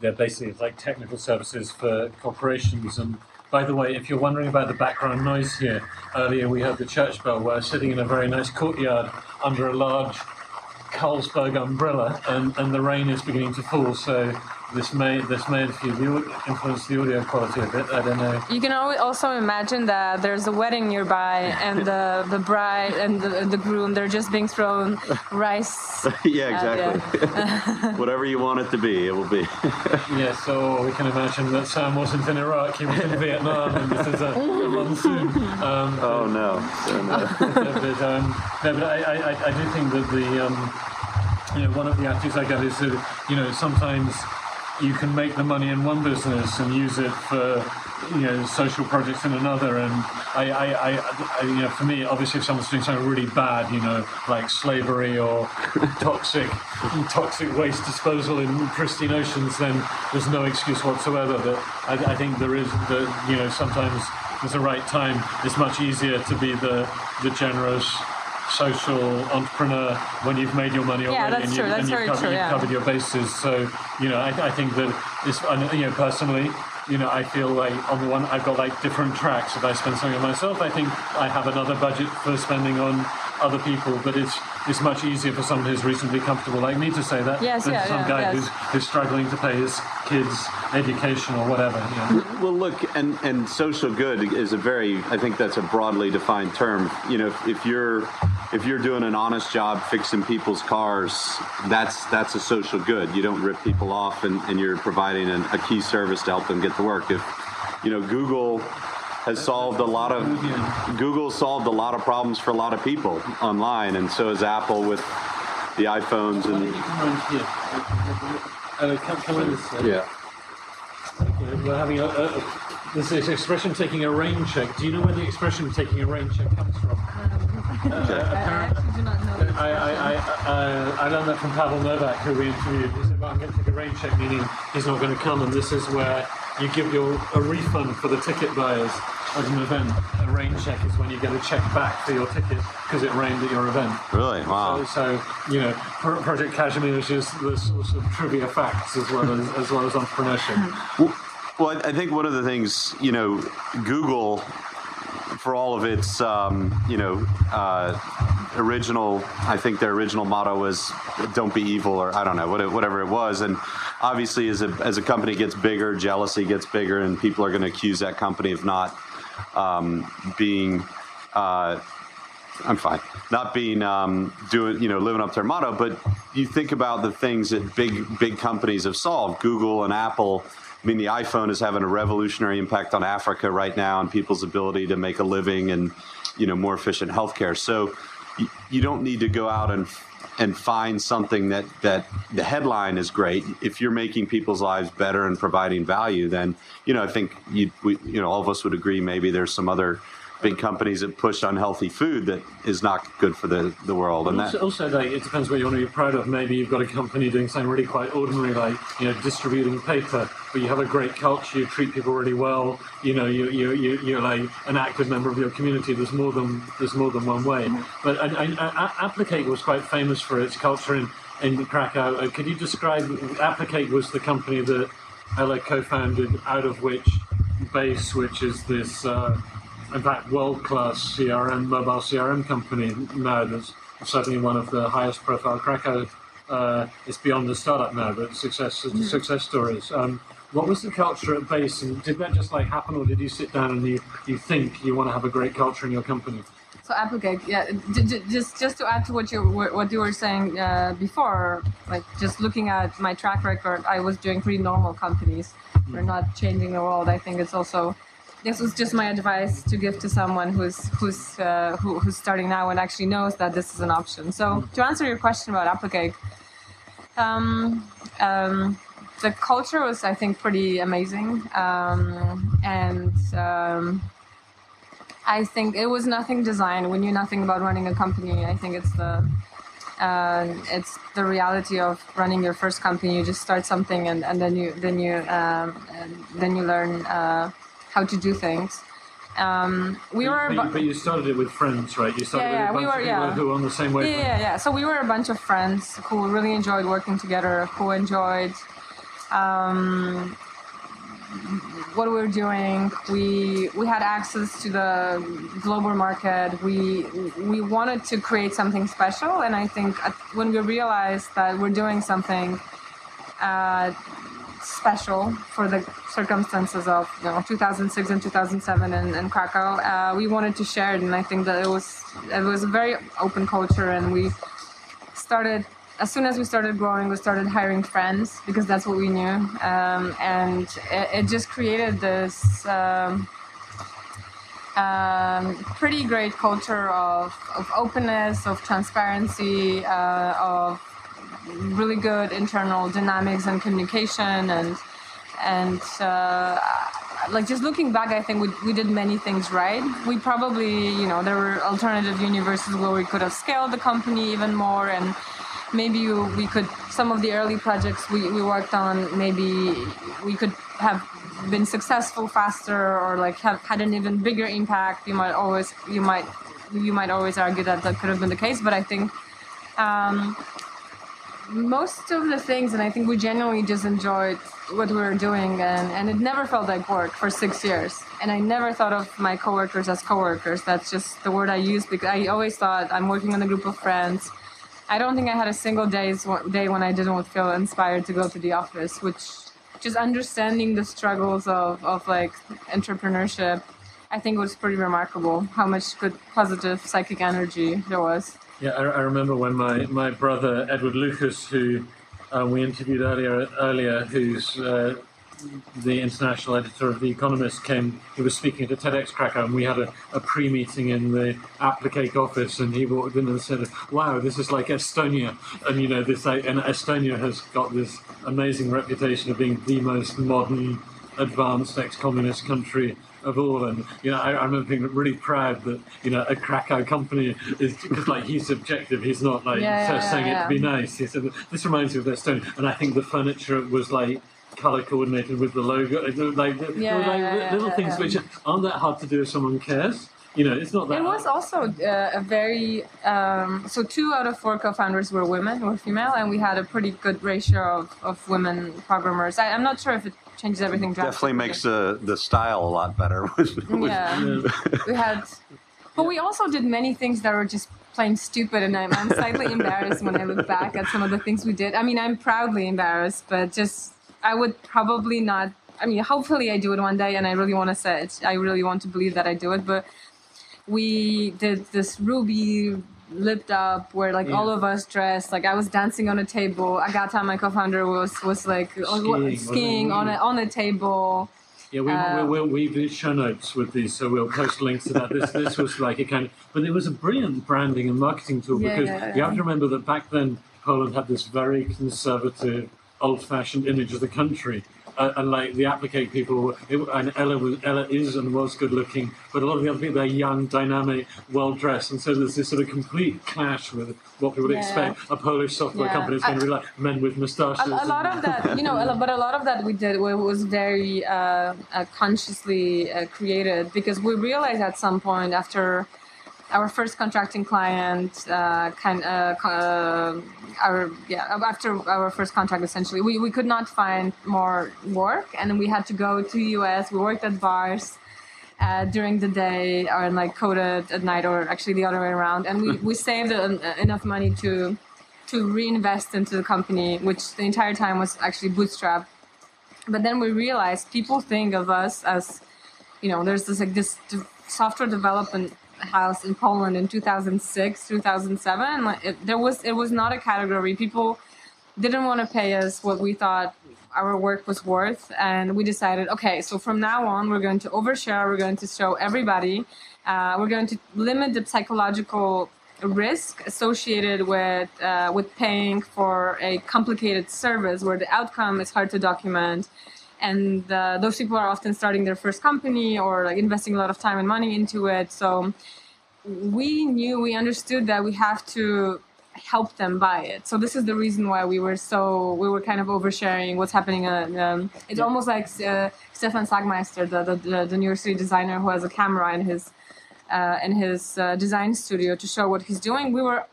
they're basically like technical services for corporations. And by the way, if you're wondering about the background noise here, earlier we heard the church bell. We're sitting in a very nice courtyard under a large Carlsberg umbrella, and, and the rain is beginning to fall. So this may this may influence the, au- influence the audio quality a bit. I don't know. You can also imagine that there's a wedding nearby, and the, the bride and the, the groom they're just being thrown rice. yeah, exactly. Whatever you want it to be, it will be. Yeah, so we can imagine that Sam wasn't in Iraq; he was in Vietnam, and this is a, a monsoon. Um, oh no. So, no. but, um, no, but I, I, I- I do think that the um, you know one of the attitudes I get is that you know sometimes you can make the money in one business and use it for you know social projects in another. And I, I, I, I you know for me, obviously, if someone's doing something really bad, you know, like slavery or toxic toxic waste disposal in pristine oceans, then there's no excuse whatsoever. But I, I think there is the you know sometimes there's a right time. It's much easier to be the the generous social entrepreneur when you've made your money Yeah, already that's and, true. you, That's and you've, very covered, true, you've covered your bases. So you know, I, I think that and, you know personally. You know, I feel like on the one I've got like different tracks. If I spend something on myself, I think I have another budget for spending on other people. But it's it's much easier for someone who's reasonably comfortable like me to say that Yes, than yeah, some yeah, guy yes. who's who's struggling to pay his kids education or whatever. You know. Well, look, and, and social good is a very, I think that's a broadly defined term. You know, if, if you're if you're doing an honest job fixing people's cars, that's that's a social good. You don't rip people off, and, and you're providing an, a key service to help them get to work. If you know, Google has solved a lot of Google solved a lot of problems for a lot of people online, and so has Apple with the iPhones and Uh, come, come in this, yeah. We're having a, a, a this is expression taking a rain check. Do you know where the expression taking a rain check comes from? I actually do not know. I, I, I, uh, I learned that from Pavel Novak, who we interviewed. He said, well, I'm going to take a rain check, meaning he's not going to come, and this is where you give your a refund for the ticket buyers at an event. A rain check is when you get a check back for your ticket because it rained at your event. Really? Wow. So, you know, Pro- Project Kashmir is just the sorts of trivia facts as well as, as well as entrepreneurship. Well, well, I think one of the things, you know, Google, for all of its, um, you know, uh, original, I think their original motto was "Don't be evil," or I don't know, what- whatever it was. And obviously, as a as a company gets bigger, jealousy gets bigger, and people are going to accuse that company of not um, being. Uh, I'm fine. Not being um, doing, you know, living up to their motto, but you think about the things that big big companies have solved. Google and Apple. I mean, the iPhone is having a revolutionary impact on Africa right now and people's ability to make a living and, you know, more efficient healthcare. So you, don't need to go out and and find something that that the headline is great. If you're making people's lives better and providing value, then you know I think you we, you know all of us would agree. Maybe there's some other big companies that push unhealthy food that is not good for the, the world, and that Also, also like, it depends what you want to be proud of. Maybe you've got a company doing something really quite ordinary, like you know distributing paper, but you have a great culture. You treat people really well. You know, you you you you're like an active member of your community. There's more than there's more than one way. But I, I, I, Applicake was quite famous for its culture in in Krakow. Uh, could you describe? Applicake was the company that Ela co-founded, out of which Base, which is this. Uh, in fact, world-class CRM, mobile CRM company now that's certainly one of the highest profile Krakow. Uh, it's beyond the startup now, but success success stories. Um, what was the culture at base, and did that just like happen, or did you sit down and you, you think you want to have a great culture in your company? So Applicake, yeah. Just just to add to what you were- what you were saying uh, before, like just looking at my track record, I was doing pretty normal companies. We're not changing the world. I think it's also this was just my advice to give to someone who's who's uh, who, who's starting now and actually knows that this is an option. So to answer your question about Applicake, um, um, the culture was I think pretty amazing, um, and. Um, I think it was nothing designed. We knew nothing about running a company. I think it's the uh, it's the reality of running your first company. You just start something, and, and then you then you um, then you learn uh, how to do things. Um, we were, But, you- but you started it with friends, right? You started Yeah, yeah, with a we were- of people yeah. who were on the same yeah, wavelength. yeah, yeah. So we were a bunch of friends who really enjoyed working together. Who enjoyed um, what we were doing. We we had access to the global market. We we wanted to create something special, and I think when we realized that we're doing something uh, special for the circumstances of you know 2006 and 2007 in, in Krakow, uh, we wanted to share it, and I think that it was it was a very open culture, and we started as soon as we started growing, we started hiring friends because that's what we knew, um, and it, it just created this um, um, pretty great culture of, of openness, of transparency, uh, of really good internal dynamics and communication, and and uh, like just looking back, I think we, we did many things right. We probably, you know, there were alternative universes where we could have scaled the company even more and maybe we could some of the early projects we, we worked on maybe we could have been successful faster or like have had an even bigger impact you might always you might you might always argue that that could have been the case, but I think um, most of the things, and I think we genuinely just enjoyed what we were doing, and, and it never felt like work for six years. And I never thought of my coworkers as coworkers. That's just the word I use because I always thought I'm working on a group of friends. I don't think I had a single days day when I didn't feel inspired to go to the office, which just understanding the struggles of, of like entrepreneurship, I think was pretty remarkable how much good positive psychic energy there was. Yeah, I, I remember when my, my brother Edward Lucas, who uh, we interviewed earlier, earlier, who's uh, the international editor of The Economist, came. He was speaking at a TEDx Krakow, and we had a, a pre-meeting in the Applicake office, and he walked in and said, "Wow, this is like Estonia," and you know, this and Estonia has got this amazing reputation of being the most modern, advanced ex-communist country of all. And you know, I, I, remember being really proud that you know a Krakow company is because like he's subjective. He's not like yeah, yeah, saying yeah, it to be nice. He said this reminds me of Estonia, and I think the furniture was like color coordinated with the logo. Like, like little things which aren't that hard to do if someone cares. You know, it's not that. It was also uh, a very um, so two out of four co-founders were women, were female, and we had a pretty good ratio of, of women programmers. I, I'm not sure if it changes everything. Definitely makes the the style a lot better. with- with- Yeah, we had, but we also did many things that were just plain stupid, and I'm, I'm slightly embarrassed when I look back at some of the things we did. I mean, I'm proudly embarrassed, but just I would probably not. I mean, hopefully I do it one day, and I really want to say it. I really want to believe that I do it, but we did this Ruby lip dub where like all of us dressed like I was dancing on a table. Agata, my co-founder, was was like Skiing, skiing on a on a table. Yeah, we, Uh, we, we, we did show notes with these, so we'll post links to that. This, this was like a kind of, but it was a brilliant branding and marketing tool Yeah, because yeah, you have to remember that back then Poland had this very conservative, old-fashioned image of the country. Uh, and like the Applicake people, it, and Ela was Ela is and was good looking, but a lot of the other people they're young, dynamic, well dressed, and so there's this sort of complete clash with what people would Yeah. expect. A Polish software Yeah. company is going to be like men with moustaches. a, a lot of that, you know, but a lot of that we did was very uh, uh, consciously uh, created because we realized at some point after our first contracting client, uh, kind uh, uh, our yeah, after our first contract essentially, we, we could not find more work, and we had to go to US. We worked at bars. Uh, during the day, or like coded at night, or actually the other way around, and we, we saved uh, enough money to to reinvest into the company, which the entire time was actually bootstrapped. But then we realized people think of us as, you know, there's this like this software development house in Poland in 2006, 2007. Like it, there was, it was not a category. People didn't want to pay us what we thought our work was worth, and we decided, okay, so from now on, we're going to overshare. We're going to show everybody. Uh, we're going to limit the psychological risk associated with uh, with paying for a complicated service where the outcome is hard to document and uh, those people are often starting their first company or like investing a lot of time and money into it. So we knew we understood that we have to help them buy it. So this is the reason why we were so we were kind of oversharing what's happening uh, um, it's almost like uh, stefan sagmeister the, the, the, the new york city designer who has a camera in his uh, in his uh, design studio to show what he's doing. We were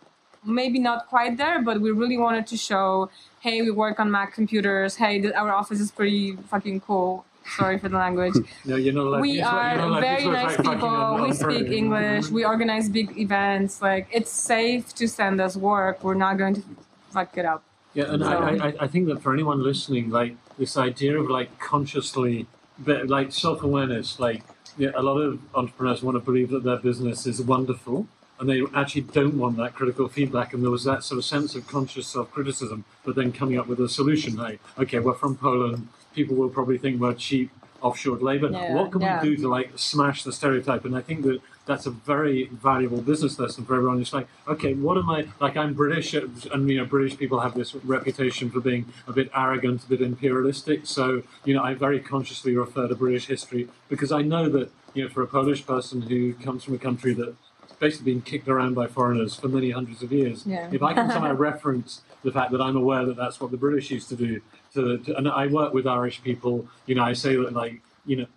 maybe not quite there, but we really wanted to show, hey, we work on Mac computers. Hey, our office is pretty fucking cool. Sorry for the language. no, you're not to we are not to very nice like people. We speak English. We organize big events. Like it's safe to send us work. We're not going to fuck it up. Yeah, and So- I, I, I think that for anyone listening, like this idea of like consciously, like self awareness, like yeah, a lot of entrepreneurs want to believe that their business is wonderful, and they actually don't want that critical feedback. And there was that sort of sense of conscious self criticism, but then coming up with a solution. Like, okay, we're from Poland. People will probably think we're cheap offshore labor. Yeah, what can yeah. we do to like smash the stereotype? And I think that that's a very valuable business lesson for everyone. It's like, okay, what am I like? I'm British, and you know, British people have this reputation for being a bit arrogant, a bit imperialistic. So, you know, I very consciously refer to British history because I know that you know, for a Polish person who comes from a country that's basically been kicked around by foreigners for many hundreds of years, Yeah. if I can somehow reference the fact that I'm aware that that's what the British used to do, to, to, and I work with Irish people, you know, I say that like, you know,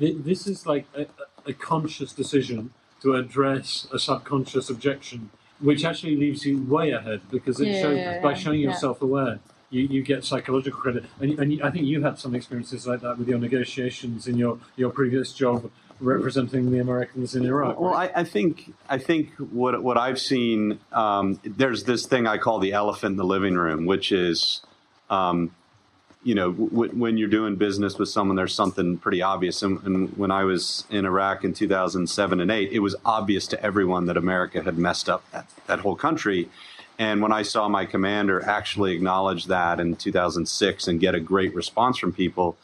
th- this is like a, a conscious decision to address a subconscious objection, which actually leaves you way ahead because it Yeah, shows yeah, by showing yeah. yourself aware. You, you get psychological credit, and, and I think you had some experiences like that with your negotiations in your, your previous job representing the Americans in Iraq. Well? I, I think I think what what I've seen um, there's this thing I call the elephant in the living room, which is, um, you know, w- when you're doing business with someone, there's something pretty obvious. And, and when I was in Iraq in 2007 and eight, it was obvious to everyone that America had messed up that, that whole country. And when I saw my commander actually acknowledge that in 2006 and get a great response from people,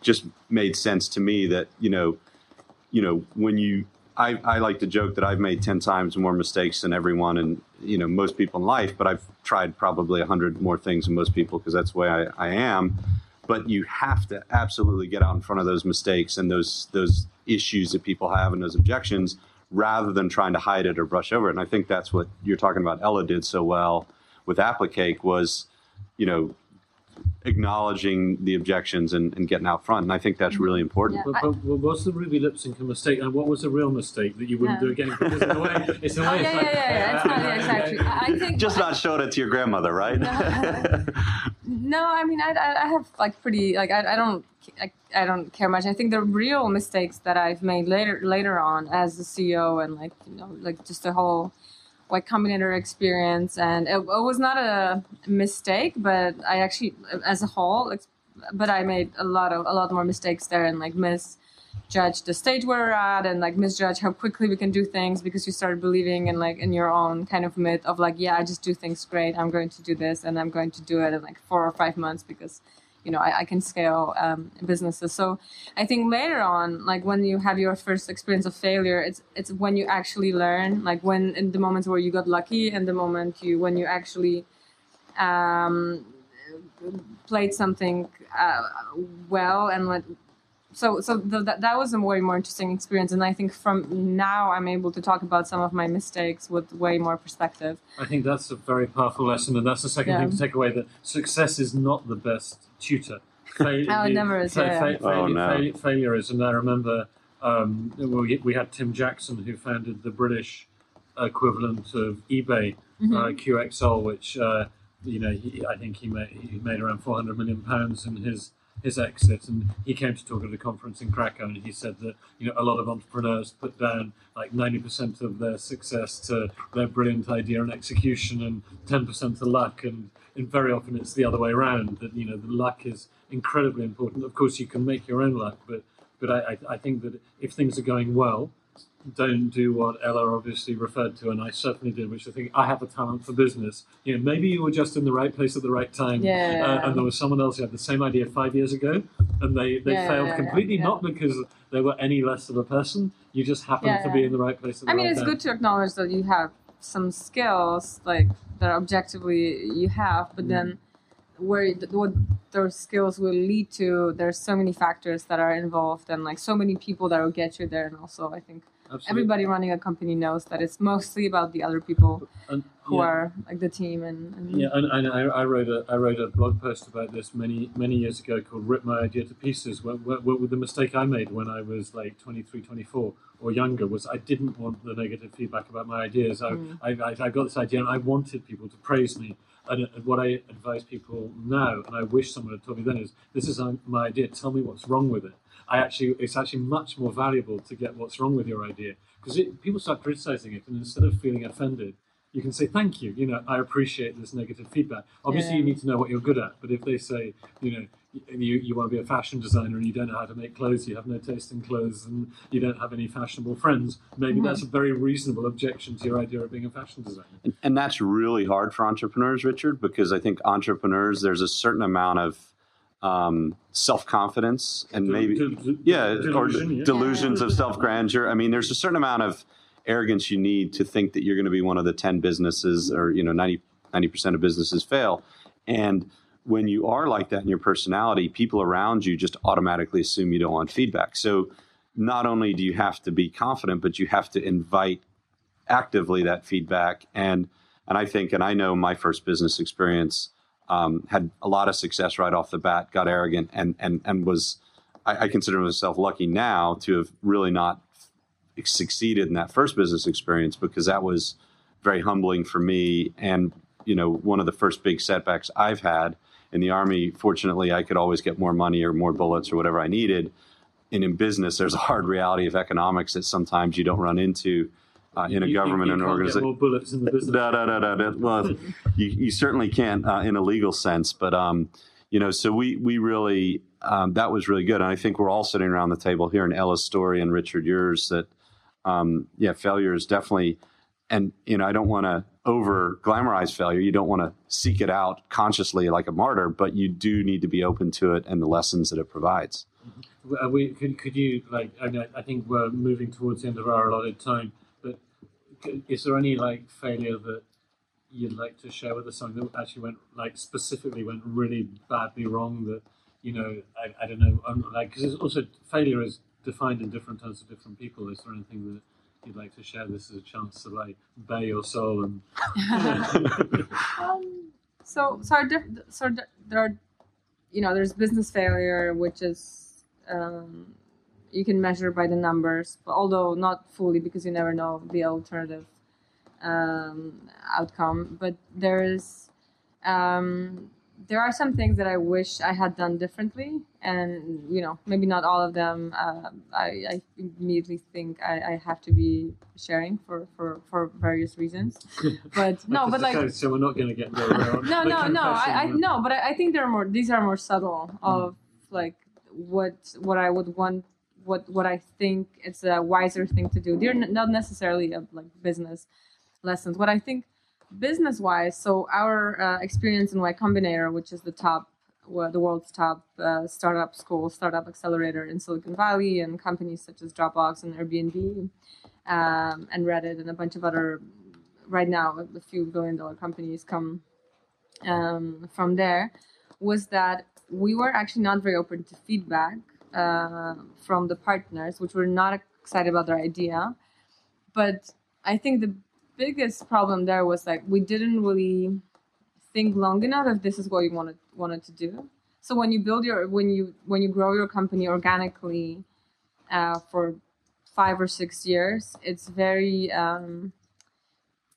just made sense to me that you know you know, when you, I, I like to joke that I've made 10 times more mistakes than everyone and, you know, most people in life, but I've tried probably 100 more things than most people because that's the way I, I am. But you have to absolutely get out in front of those mistakes and those, those issues that people have and those objections rather than trying to hide it or brush over it. And I think that's what you're talking about. Ela did so well with Applicake was, you know, acknowledging the objections and, and getting out front. And I think that's really important. Yeah. But, but, but what's the Ruby lip sync a mistake, and what was the real mistake that you wouldn't Yeah. do again? Because in a way, it's in a Oh, way, yeah, like, yeah, yeah, yeah. It's not, yeah, exactly. I I think Just not showing it to your grandmother, right? No, I mean, I, I I have like pretty like I, I don't I, I don't care much. I think the real mistakes that I've made later later on as the CEO and like you know like just the whole Y Combinator experience. And it, it was not a mistake, but I actually as a whole, but I made a lot of a lot more mistakes there and like misjudge the stage where we're at and like misjudge how quickly we can do things because you started believing in like in your own kind of myth of like yeah I just do things great. I'm going to do this and I'm going to do it in like four or five months because you know I, I can scale um, businesses. So I think later on like when you have your first experience of failure it's it's when you actually learn like when in the moments where you got lucky and the moment you when you actually um, played something uh, well and like so so the, that, that was a way more interesting experience. And i think from now i'm able to talk about some of my mistakes with way more perspective. I think that's a very powerful lesson, and that's the second Yeah. thing to take away that success is not the best tutor. Fail- Oh, never is, yeah. fa- Oh, failure- no. fail- failure is, and I remember um, we, we had Tim Jackson who founded the British equivalent of eBay, Mm-hmm. uh, QXL, which uh, you know he, I think he made he made around 400 million pounds in his his exit, and he came to talk at a conference in Krakow, and he said that you know a lot of entrepreneurs put down like 90% of their success to their brilliant idea and execution, and 10% to luck, and and very often it's the other way around. That you know the luck is incredibly important. Of course, you can make your own luck, but but I I, think that if things are going well. Don't do what Ela obviously referred to, and I certainly did, which I think I have a talent for business. You know, maybe you were just in the right place at the right time, Yeah. uh, and there was someone else who had the same idea five years ago, and they, they Yeah, failed yeah, completely, not because they were any less of a person. You just happened to be in the right place at the i mean right it's time. good to acknowledge that you have some skills like that objectively you have but then mm-hmm. where what those skills will lead to there's so many factors that are involved and like so many people that will get you there and also i think Absolutely. everybody running a company knows that it's mostly about the other people And, who yeah. are like the team and, and Yeah, and, and I, I wrote a I wrote a blog post about this many many years ago called "Rip My Idea to Pieces." What, what, what the mistake I made when I was like 23, 24 or younger was I didn't want the negative feedback about my ideas. I, I, I, I got this idea and I wanted people to praise me. And uh, what I advise people now, and I wish someone had told me then, is this is uh, my idea. Tell me what's wrong with it. I actually, it's actually much more valuable to get what's wrong with your idea because people start criticizing it, and instead of feeling offended, you can say thank you. You know, I appreciate this negative feedback. Obviously, you need to know what you're good at. But if they say, you know, you, you want to be a fashion designer and you don't know how to make clothes, you have no taste in clothes, and you don't have any fashionable friends, maybe Mm-hmm. that's a very reasonable objection to your idea of being a fashion designer. And, and that's really hard for entrepreneurs, Richard, because I think entrepreneurs, there's a certain amount of um, self confidence and maybe, Del- del- yeah, or delusion, yeah. delusions of self grandeur. I mean, there's a certain amount of arrogance you need to think that you're going to be one of the 10 businesses or, you know, 90, 90% of businesses fail. And when you are like that in your personality, people around you just automatically assume you don't want feedback. So not only do you have to be confident, but you have to invite actively that feedback. And and I think, and I know my first business experience um, had a lot of success right off the bat. Got arrogant and and and was I, I consider myself lucky now to have really not succeeded in that first business experience because that was very humbling for me and you know one of the first big setbacks I've had in the army. Fortunately, I could always get more money or more bullets or whatever I needed. And in business, there's a hard reality of economics that sometimes you don't run into uh, in a You- you- government you and organization. more bullets in the business. Well, you, you certainly can't uh, in a legal sense, but um, you know, so we we really um, that was really good, and I think we're all sitting around the table here in Ela's story and Richard yours that um, yeah, failure is definitely, and you know, I don't want to over glamorize failure. You don't want to seek it out consciously like a martyr, but you do need to be open to it and the lessons that it provides. Uh, we, could, could you like? I, mean, I think we're moving towards the end of our allotted time, is there any like failure that you'd like to share with us? Something that actually went like specifically went really badly wrong. That you know, I, I don't know, like because it's also failure is defined in different terms to different people. Is there anything that you'd like to share? This is a chance to like bare your soul and. Um, so so so th- there are you know there's business failure which is um, you can measure by the numbers but although not fully because you never know the alternative um, outcome but there is um, there are some things that I wish I had done differently and you know maybe not all of them uh, I, I immediately think I, I have to be sharing for, for, for various reasons but no but like so we're not going to get real- no, no, no. I, I no, but I, I think there are more. These are more subtle of like what what I would want, what what I think it's a wiser thing to do. They're not necessarily a, like business lessons. What I think business wise. So our uh, experience in Y Combinator, which is the top. The world's top uh, startup school, startup accelerator in Silicon Valley, and companies such as Dropbox and Airbnb, um, and Reddit, and a bunch of other. Right now, a few billion dollar companies come um, from there was that we were actually not very open to feedback uh, from the partners, which were not excited about their idea. But I think the biggest problem there was like we didn't really think long enough if this is what you wanted wanted to do. So when you build your when you when you grow your company organically uh, for five or six years, it's very um,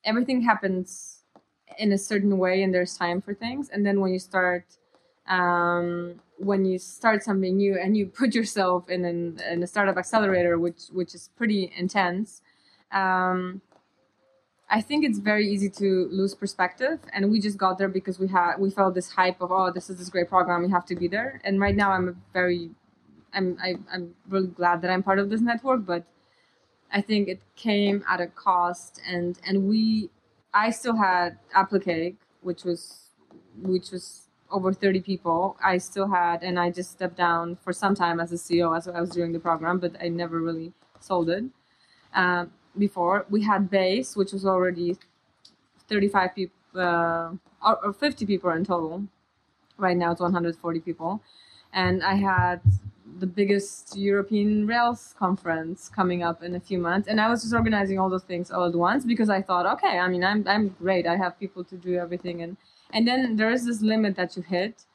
everything happens in a certain way and there's time for things and then when you start um, when you start something new and you put yourself in, an, in a startup accelerator which which is pretty intense um, I think it's very easy to lose perspective. And we just got there because we had we felt this hype of oh this is this great program we have to be there. And right now I'm very I'm I, I'm really glad that I'm part of this network but I think it came at a cost. And and we I still had Applicake, which was which was over 30 people. I still had, and I just stepped down for some time as a CEO as I was doing the program, but I never really sold it. Um, before we had Base, which was already 35 people uh, or, or 50 people in total. Right now it's 140 people, and I had the biggest European Rails conference coming up in a few months, and I was just organizing all those things all at once because I thought, okay, I mean, I'm I'm great. I have people to do everything, and and then there is this limit that you hit,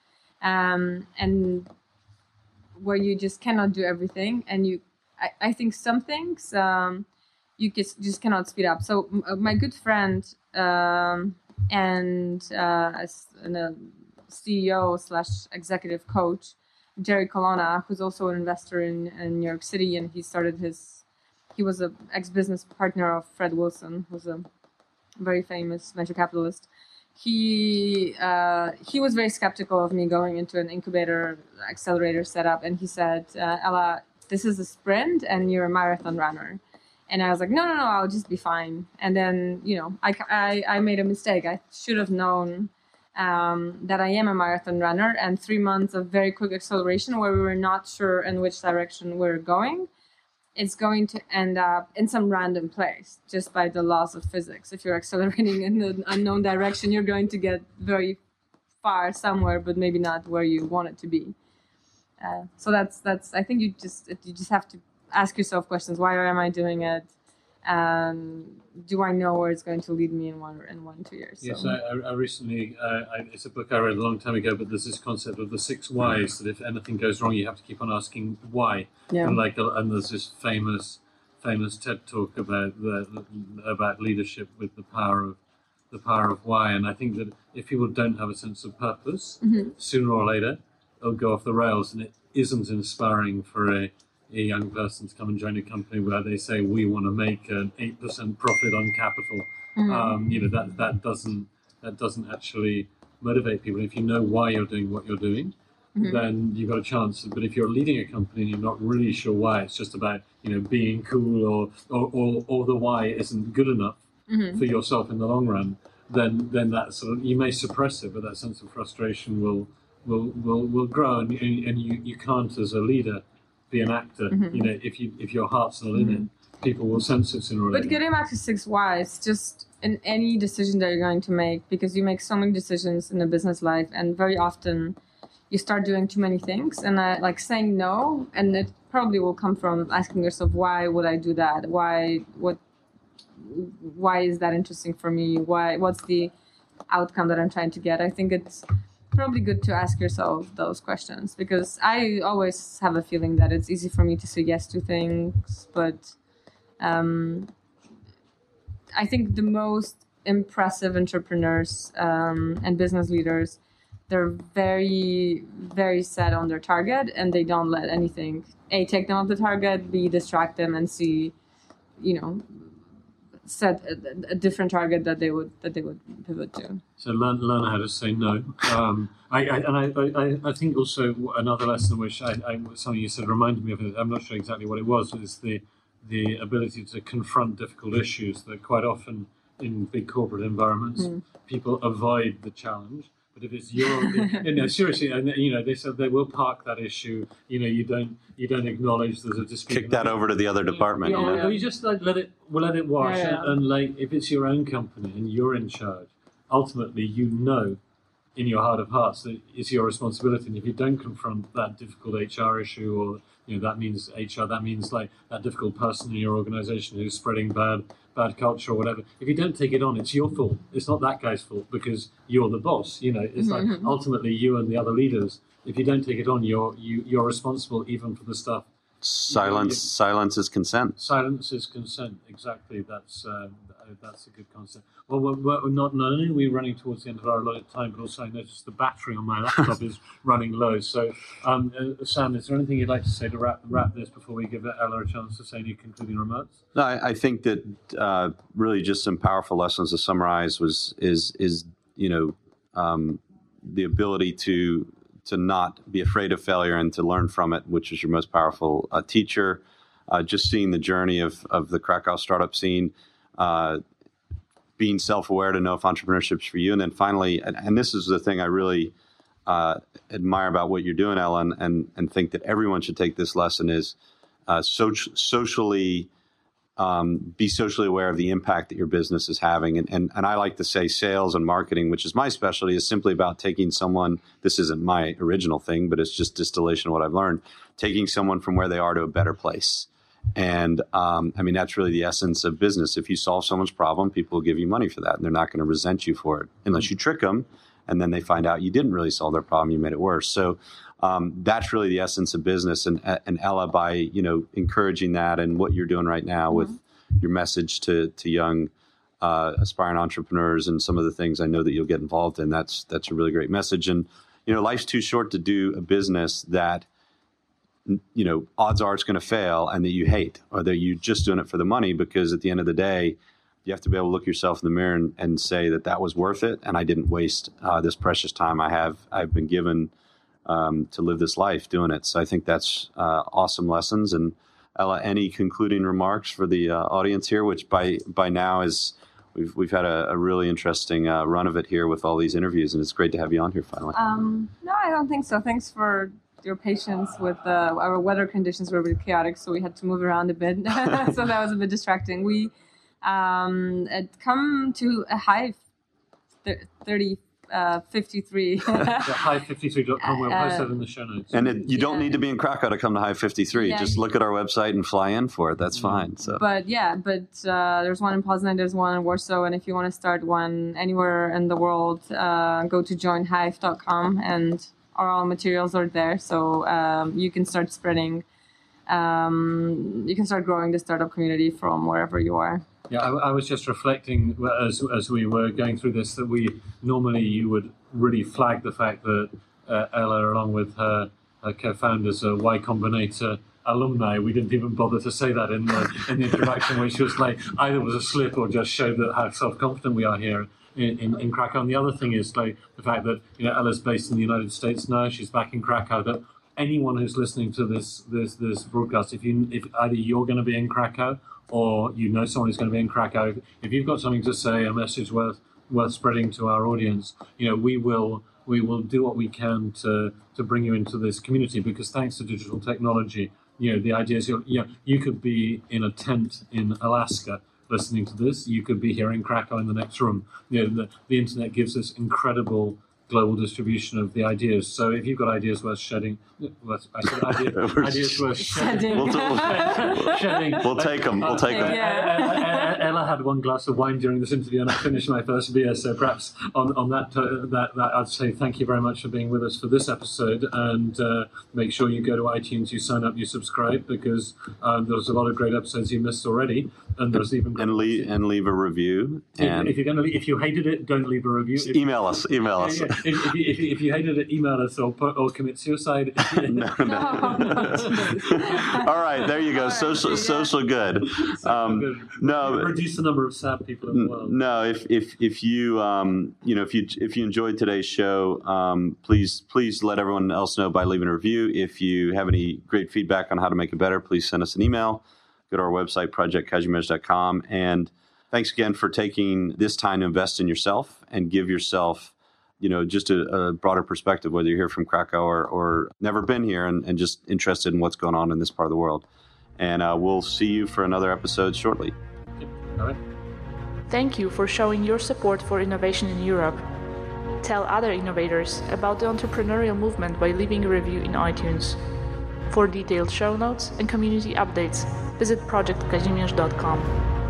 um, and where you just cannot do everything, and you, I, I think some things um, you just just cannot speed up. So uh, my good friend um, and uh, a CEO slash executive coach. Jerry Colonna, who's also an investor in, in New York City, and he started his. He was a ex business partner of Fred Wilson, who's a very famous venture capitalist. He uh, he was very skeptical of me going into an incubator accelerator setup, and he said, uh, "Ela, this is a sprint, and you're a marathon runner." And I was like, "No, no, no, I'll just be fine." And then you know, I I, I made a mistake. I should have known um, that I am a marathon runner, and three months of very quick acceleration where we were not sure in which direction we're going, it's going to end up in some random place just by the laws of physics. If you're accelerating in an unknown direction, you're going to get very far somewhere, but maybe not where you want it to be. Uh, so that's that's. I think you just you just have to ask yourself questions. Why am I doing it? Um, do I know where it's going to lead me in one in one two years? Yes, So- I, I- I recently, uh, I, it's a book I read a long time ago, but there's this concept of the six whys that if anything goes wrong, you have to keep on asking why. Yeah. And like, and there's this famous famous TED talk about the, about leadership with the power of the power of why. And I think that if people don't have a sense of purpose, Mm-hmm. sooner or later it'll go off the rails, and it isn't inspiring for a, a young person to come and join a company where they say we want to make an eight percent profit on capital. Mm. Um, you know that that doesn't that doesn't actually motivate people. If you know why you're doing what you're doing, mm-hmm. then you've got a chance. But if you're leading a company and you're not really sure why, it's just about you know being cool or or, or, or the why isn't good enough mm-hmm. for yourself in the long run, then then that sort of you may suppress it, but that sense of frustration will will will, will grow, and, and and you, you can't as a leader be an actor. Mm-hmm. You know, if you if your heart's not in it, mm-hmm. people will sense it sooner or But getting back to six whys, just in any decision that you're going to make, because you make so many decisions in a business life, and very often you start doing too many things, and I, like saying no, and it probably will come from asking yourself, why would I do that? Why what? Why is that interesting for me? Why? What's the outcome that I'm trying to get? I think it's probably good to ask yourself those questions because I always have a feeling that it's easy for me to say yes to things, but um, I think the most impressive entrepreneurs um, and business leaders, they're very, very set on their target and they don't let anything a take them off the target, b distract them, and c, you know, set a, a different target that they would that they would pivot to. So learn learn how to say no. Um, I, I and I, I, I think also another lesson which I, I something you said reminded me of. I'm not sure exactly what it was. Is the the ability to confront difficult issues that quite often in big corporate environments people avoid the challenge. But if it's your, you know, seriously, and you know, they said they will park that issue. You know, you don't, you don't acknowledge there's a dispute. Kick that over to the other department. Yeah, you know? or you just like let it, well, let it wash, Yeah, yeah. And, and like if it's your own company and you're in charge, ultimately you know in your heart of hearts that it's your responsibility. And if you don't confront that difficult HR issue, or you know that means HR, that means like that difficult person in your organisation who's spreading bad bad culture or whatever. If you don't take it on, it's your fault. It's not that guy's fault because you're the boss. You know, it's like ultimately you and the other leaders. If you don't take it on, you're you, you're responsible even for the stuff Silence, silence is consent. Silence is consent. Exactly. That's um, th- that's a good concept. Well, we're, we're not not only are we running towards the end of our allotted time, but also I noticed the battery on my laptop is running low. So, um, uh, Sam, is there anything you'd like to say to wrap wrap this before we give Ela a chance to say any concluding remarks? No, I, I think that uh, really just some powerful lessons to summarize was is is you know um, the ability to to not be afraid of failure and to learn from it, which is your most powerful uh, teacher. Uh, just seeing the journey of of the Krakow startup scene. Uh, being self-aware to know if entrepreneurship's for you, and then finally, and, and this is the thing I really uh, admire about what you're doing, Ellen, and and think that everyone should take this lesson is uh, soci- socially um, be socially aware of the impact that your business is having. And, and, and I like to say sales and marketing, which is my specialty, is simply about taking someone, this isn't my original thing, but it's just distillation of what I've learned, taking someone from where they are to a better place. And um, I mean, that's really the essence of business. If you solve someone's problem, people will give you money for that, and they're not going to resent you for it unless you trick them and then they find out you didn't really solve their problem, you made it worse. So um, that's really the essence of business. And, and Ela, by you know encouraging that and what you're doing right now with your message to to young uh, aspiring entrepreneurs and some of the things I know that you'll get involved in, that's that's a really great message. And you know, life's too short to do a business that you know odds are it's going to fail and that you hate, or that you're just doing it for the money. Because at the end of the day, you have to be able to look yourself in the mirror and, and say that that was worth it, and I didn't waste uh, this precious time I have I've been given um, to live this life doing it. So I think that's uh, awesome lessons. And Ela, any concluding remarks for the uh, audience here, which by by now is we've we've had a, a really interesting uh, run of it here with all these interviews, and it's great to have you on here finally. Um, no, I don't think so. Thanks for your patience with uh, our weather conditions were a bit chaotic, so we had to move around a bit. so that was a bit distracting. We um, had come to a high th- 30, uh, 53. The hive53.com, we'll post that in the show notes. and it, you don't Yeah. need to be in Krakow to come to Hive 53. Yeah, Just look at our website and fly in for it. That's fine. So but yeah, but uh, there's one in Poznan, there's one in Warsaw, and if you want to start one anywhere in the world, uh, go to joinhive.com and all materials are there, so um, you can start spreading um, you can start growing the startup community from wherever you are. Yeah, I, I, was just reflecting as, as we were going through this that we normally you would really flag the fact that uh, Ela, along with her, her co-founders, are Y Combinator alumni. We didn't even bother to say that in the in the introduction, which was like either was a slip or just showed that how self-confident we are here in, in, Krakow. And the other thing is like the fact that you know Ela's based in the United States now. She's back in Krakow. That anyone who's listening to this this this broadcast, if you if either you're going to be in Krakow or you know someone who's going to be in Krakow, if you've got something to say, a message worth worth spreading to our audience, you know we will we will do what we can to to bring you into this community because thanks to digital technology, you know the idea is you know, you could be in a tent in Alaska listening to this. You could be hearing in Krakow in the next room. You know, the, the internet gives us incredible global distribution of the ideas. So if you've got ideas worth shedding, I said idea, ideas worth shedding. We'll, we'll, shedding. we'll take them. We'll uh, take them. Yeah. Uh, uh, Ela had one glass of wine during this interview, and I finished my first beer. So perhaps on, on that, uh, that, that I'd say thank you very much for being with us for this episode, and uh, make sure you go to iTunes, you sign up, you subscribe, because um, there's a lot of great episodes you missed already, and there's even and leave and leave a review. And if, if you're going to, if you hated it, don't leave a review. If, email us. Email us. Yeah, yeah. If, if, you, if, you, if, you, hated it, email us or or commit suicide. no, no. All right, there you go. Right, social, social good. Um, good. No, reduce the number of sad people in the world. No, if if if you um, you know if you if you enjoyed today's show, um, please please let everyone else know by leaving a review. If you have any great feedback on how to make it better, please send us an email. Go to our website projectkazimierz.com and thanks again for taking this time to invest in yourself and give yourself you know, just a, a, broader perspective, whether you're here from Krakow or, or never been here and, and, just interested in what's going on in this part of the world. And uh, we'll see you for another episode shortly. Thank you for showing your support for innovation in Europe. Tell other innovators about the entrepreneurial movement by leaving a review in iTunes. For detailed show notes and community updates, visit projectkazimierz.com.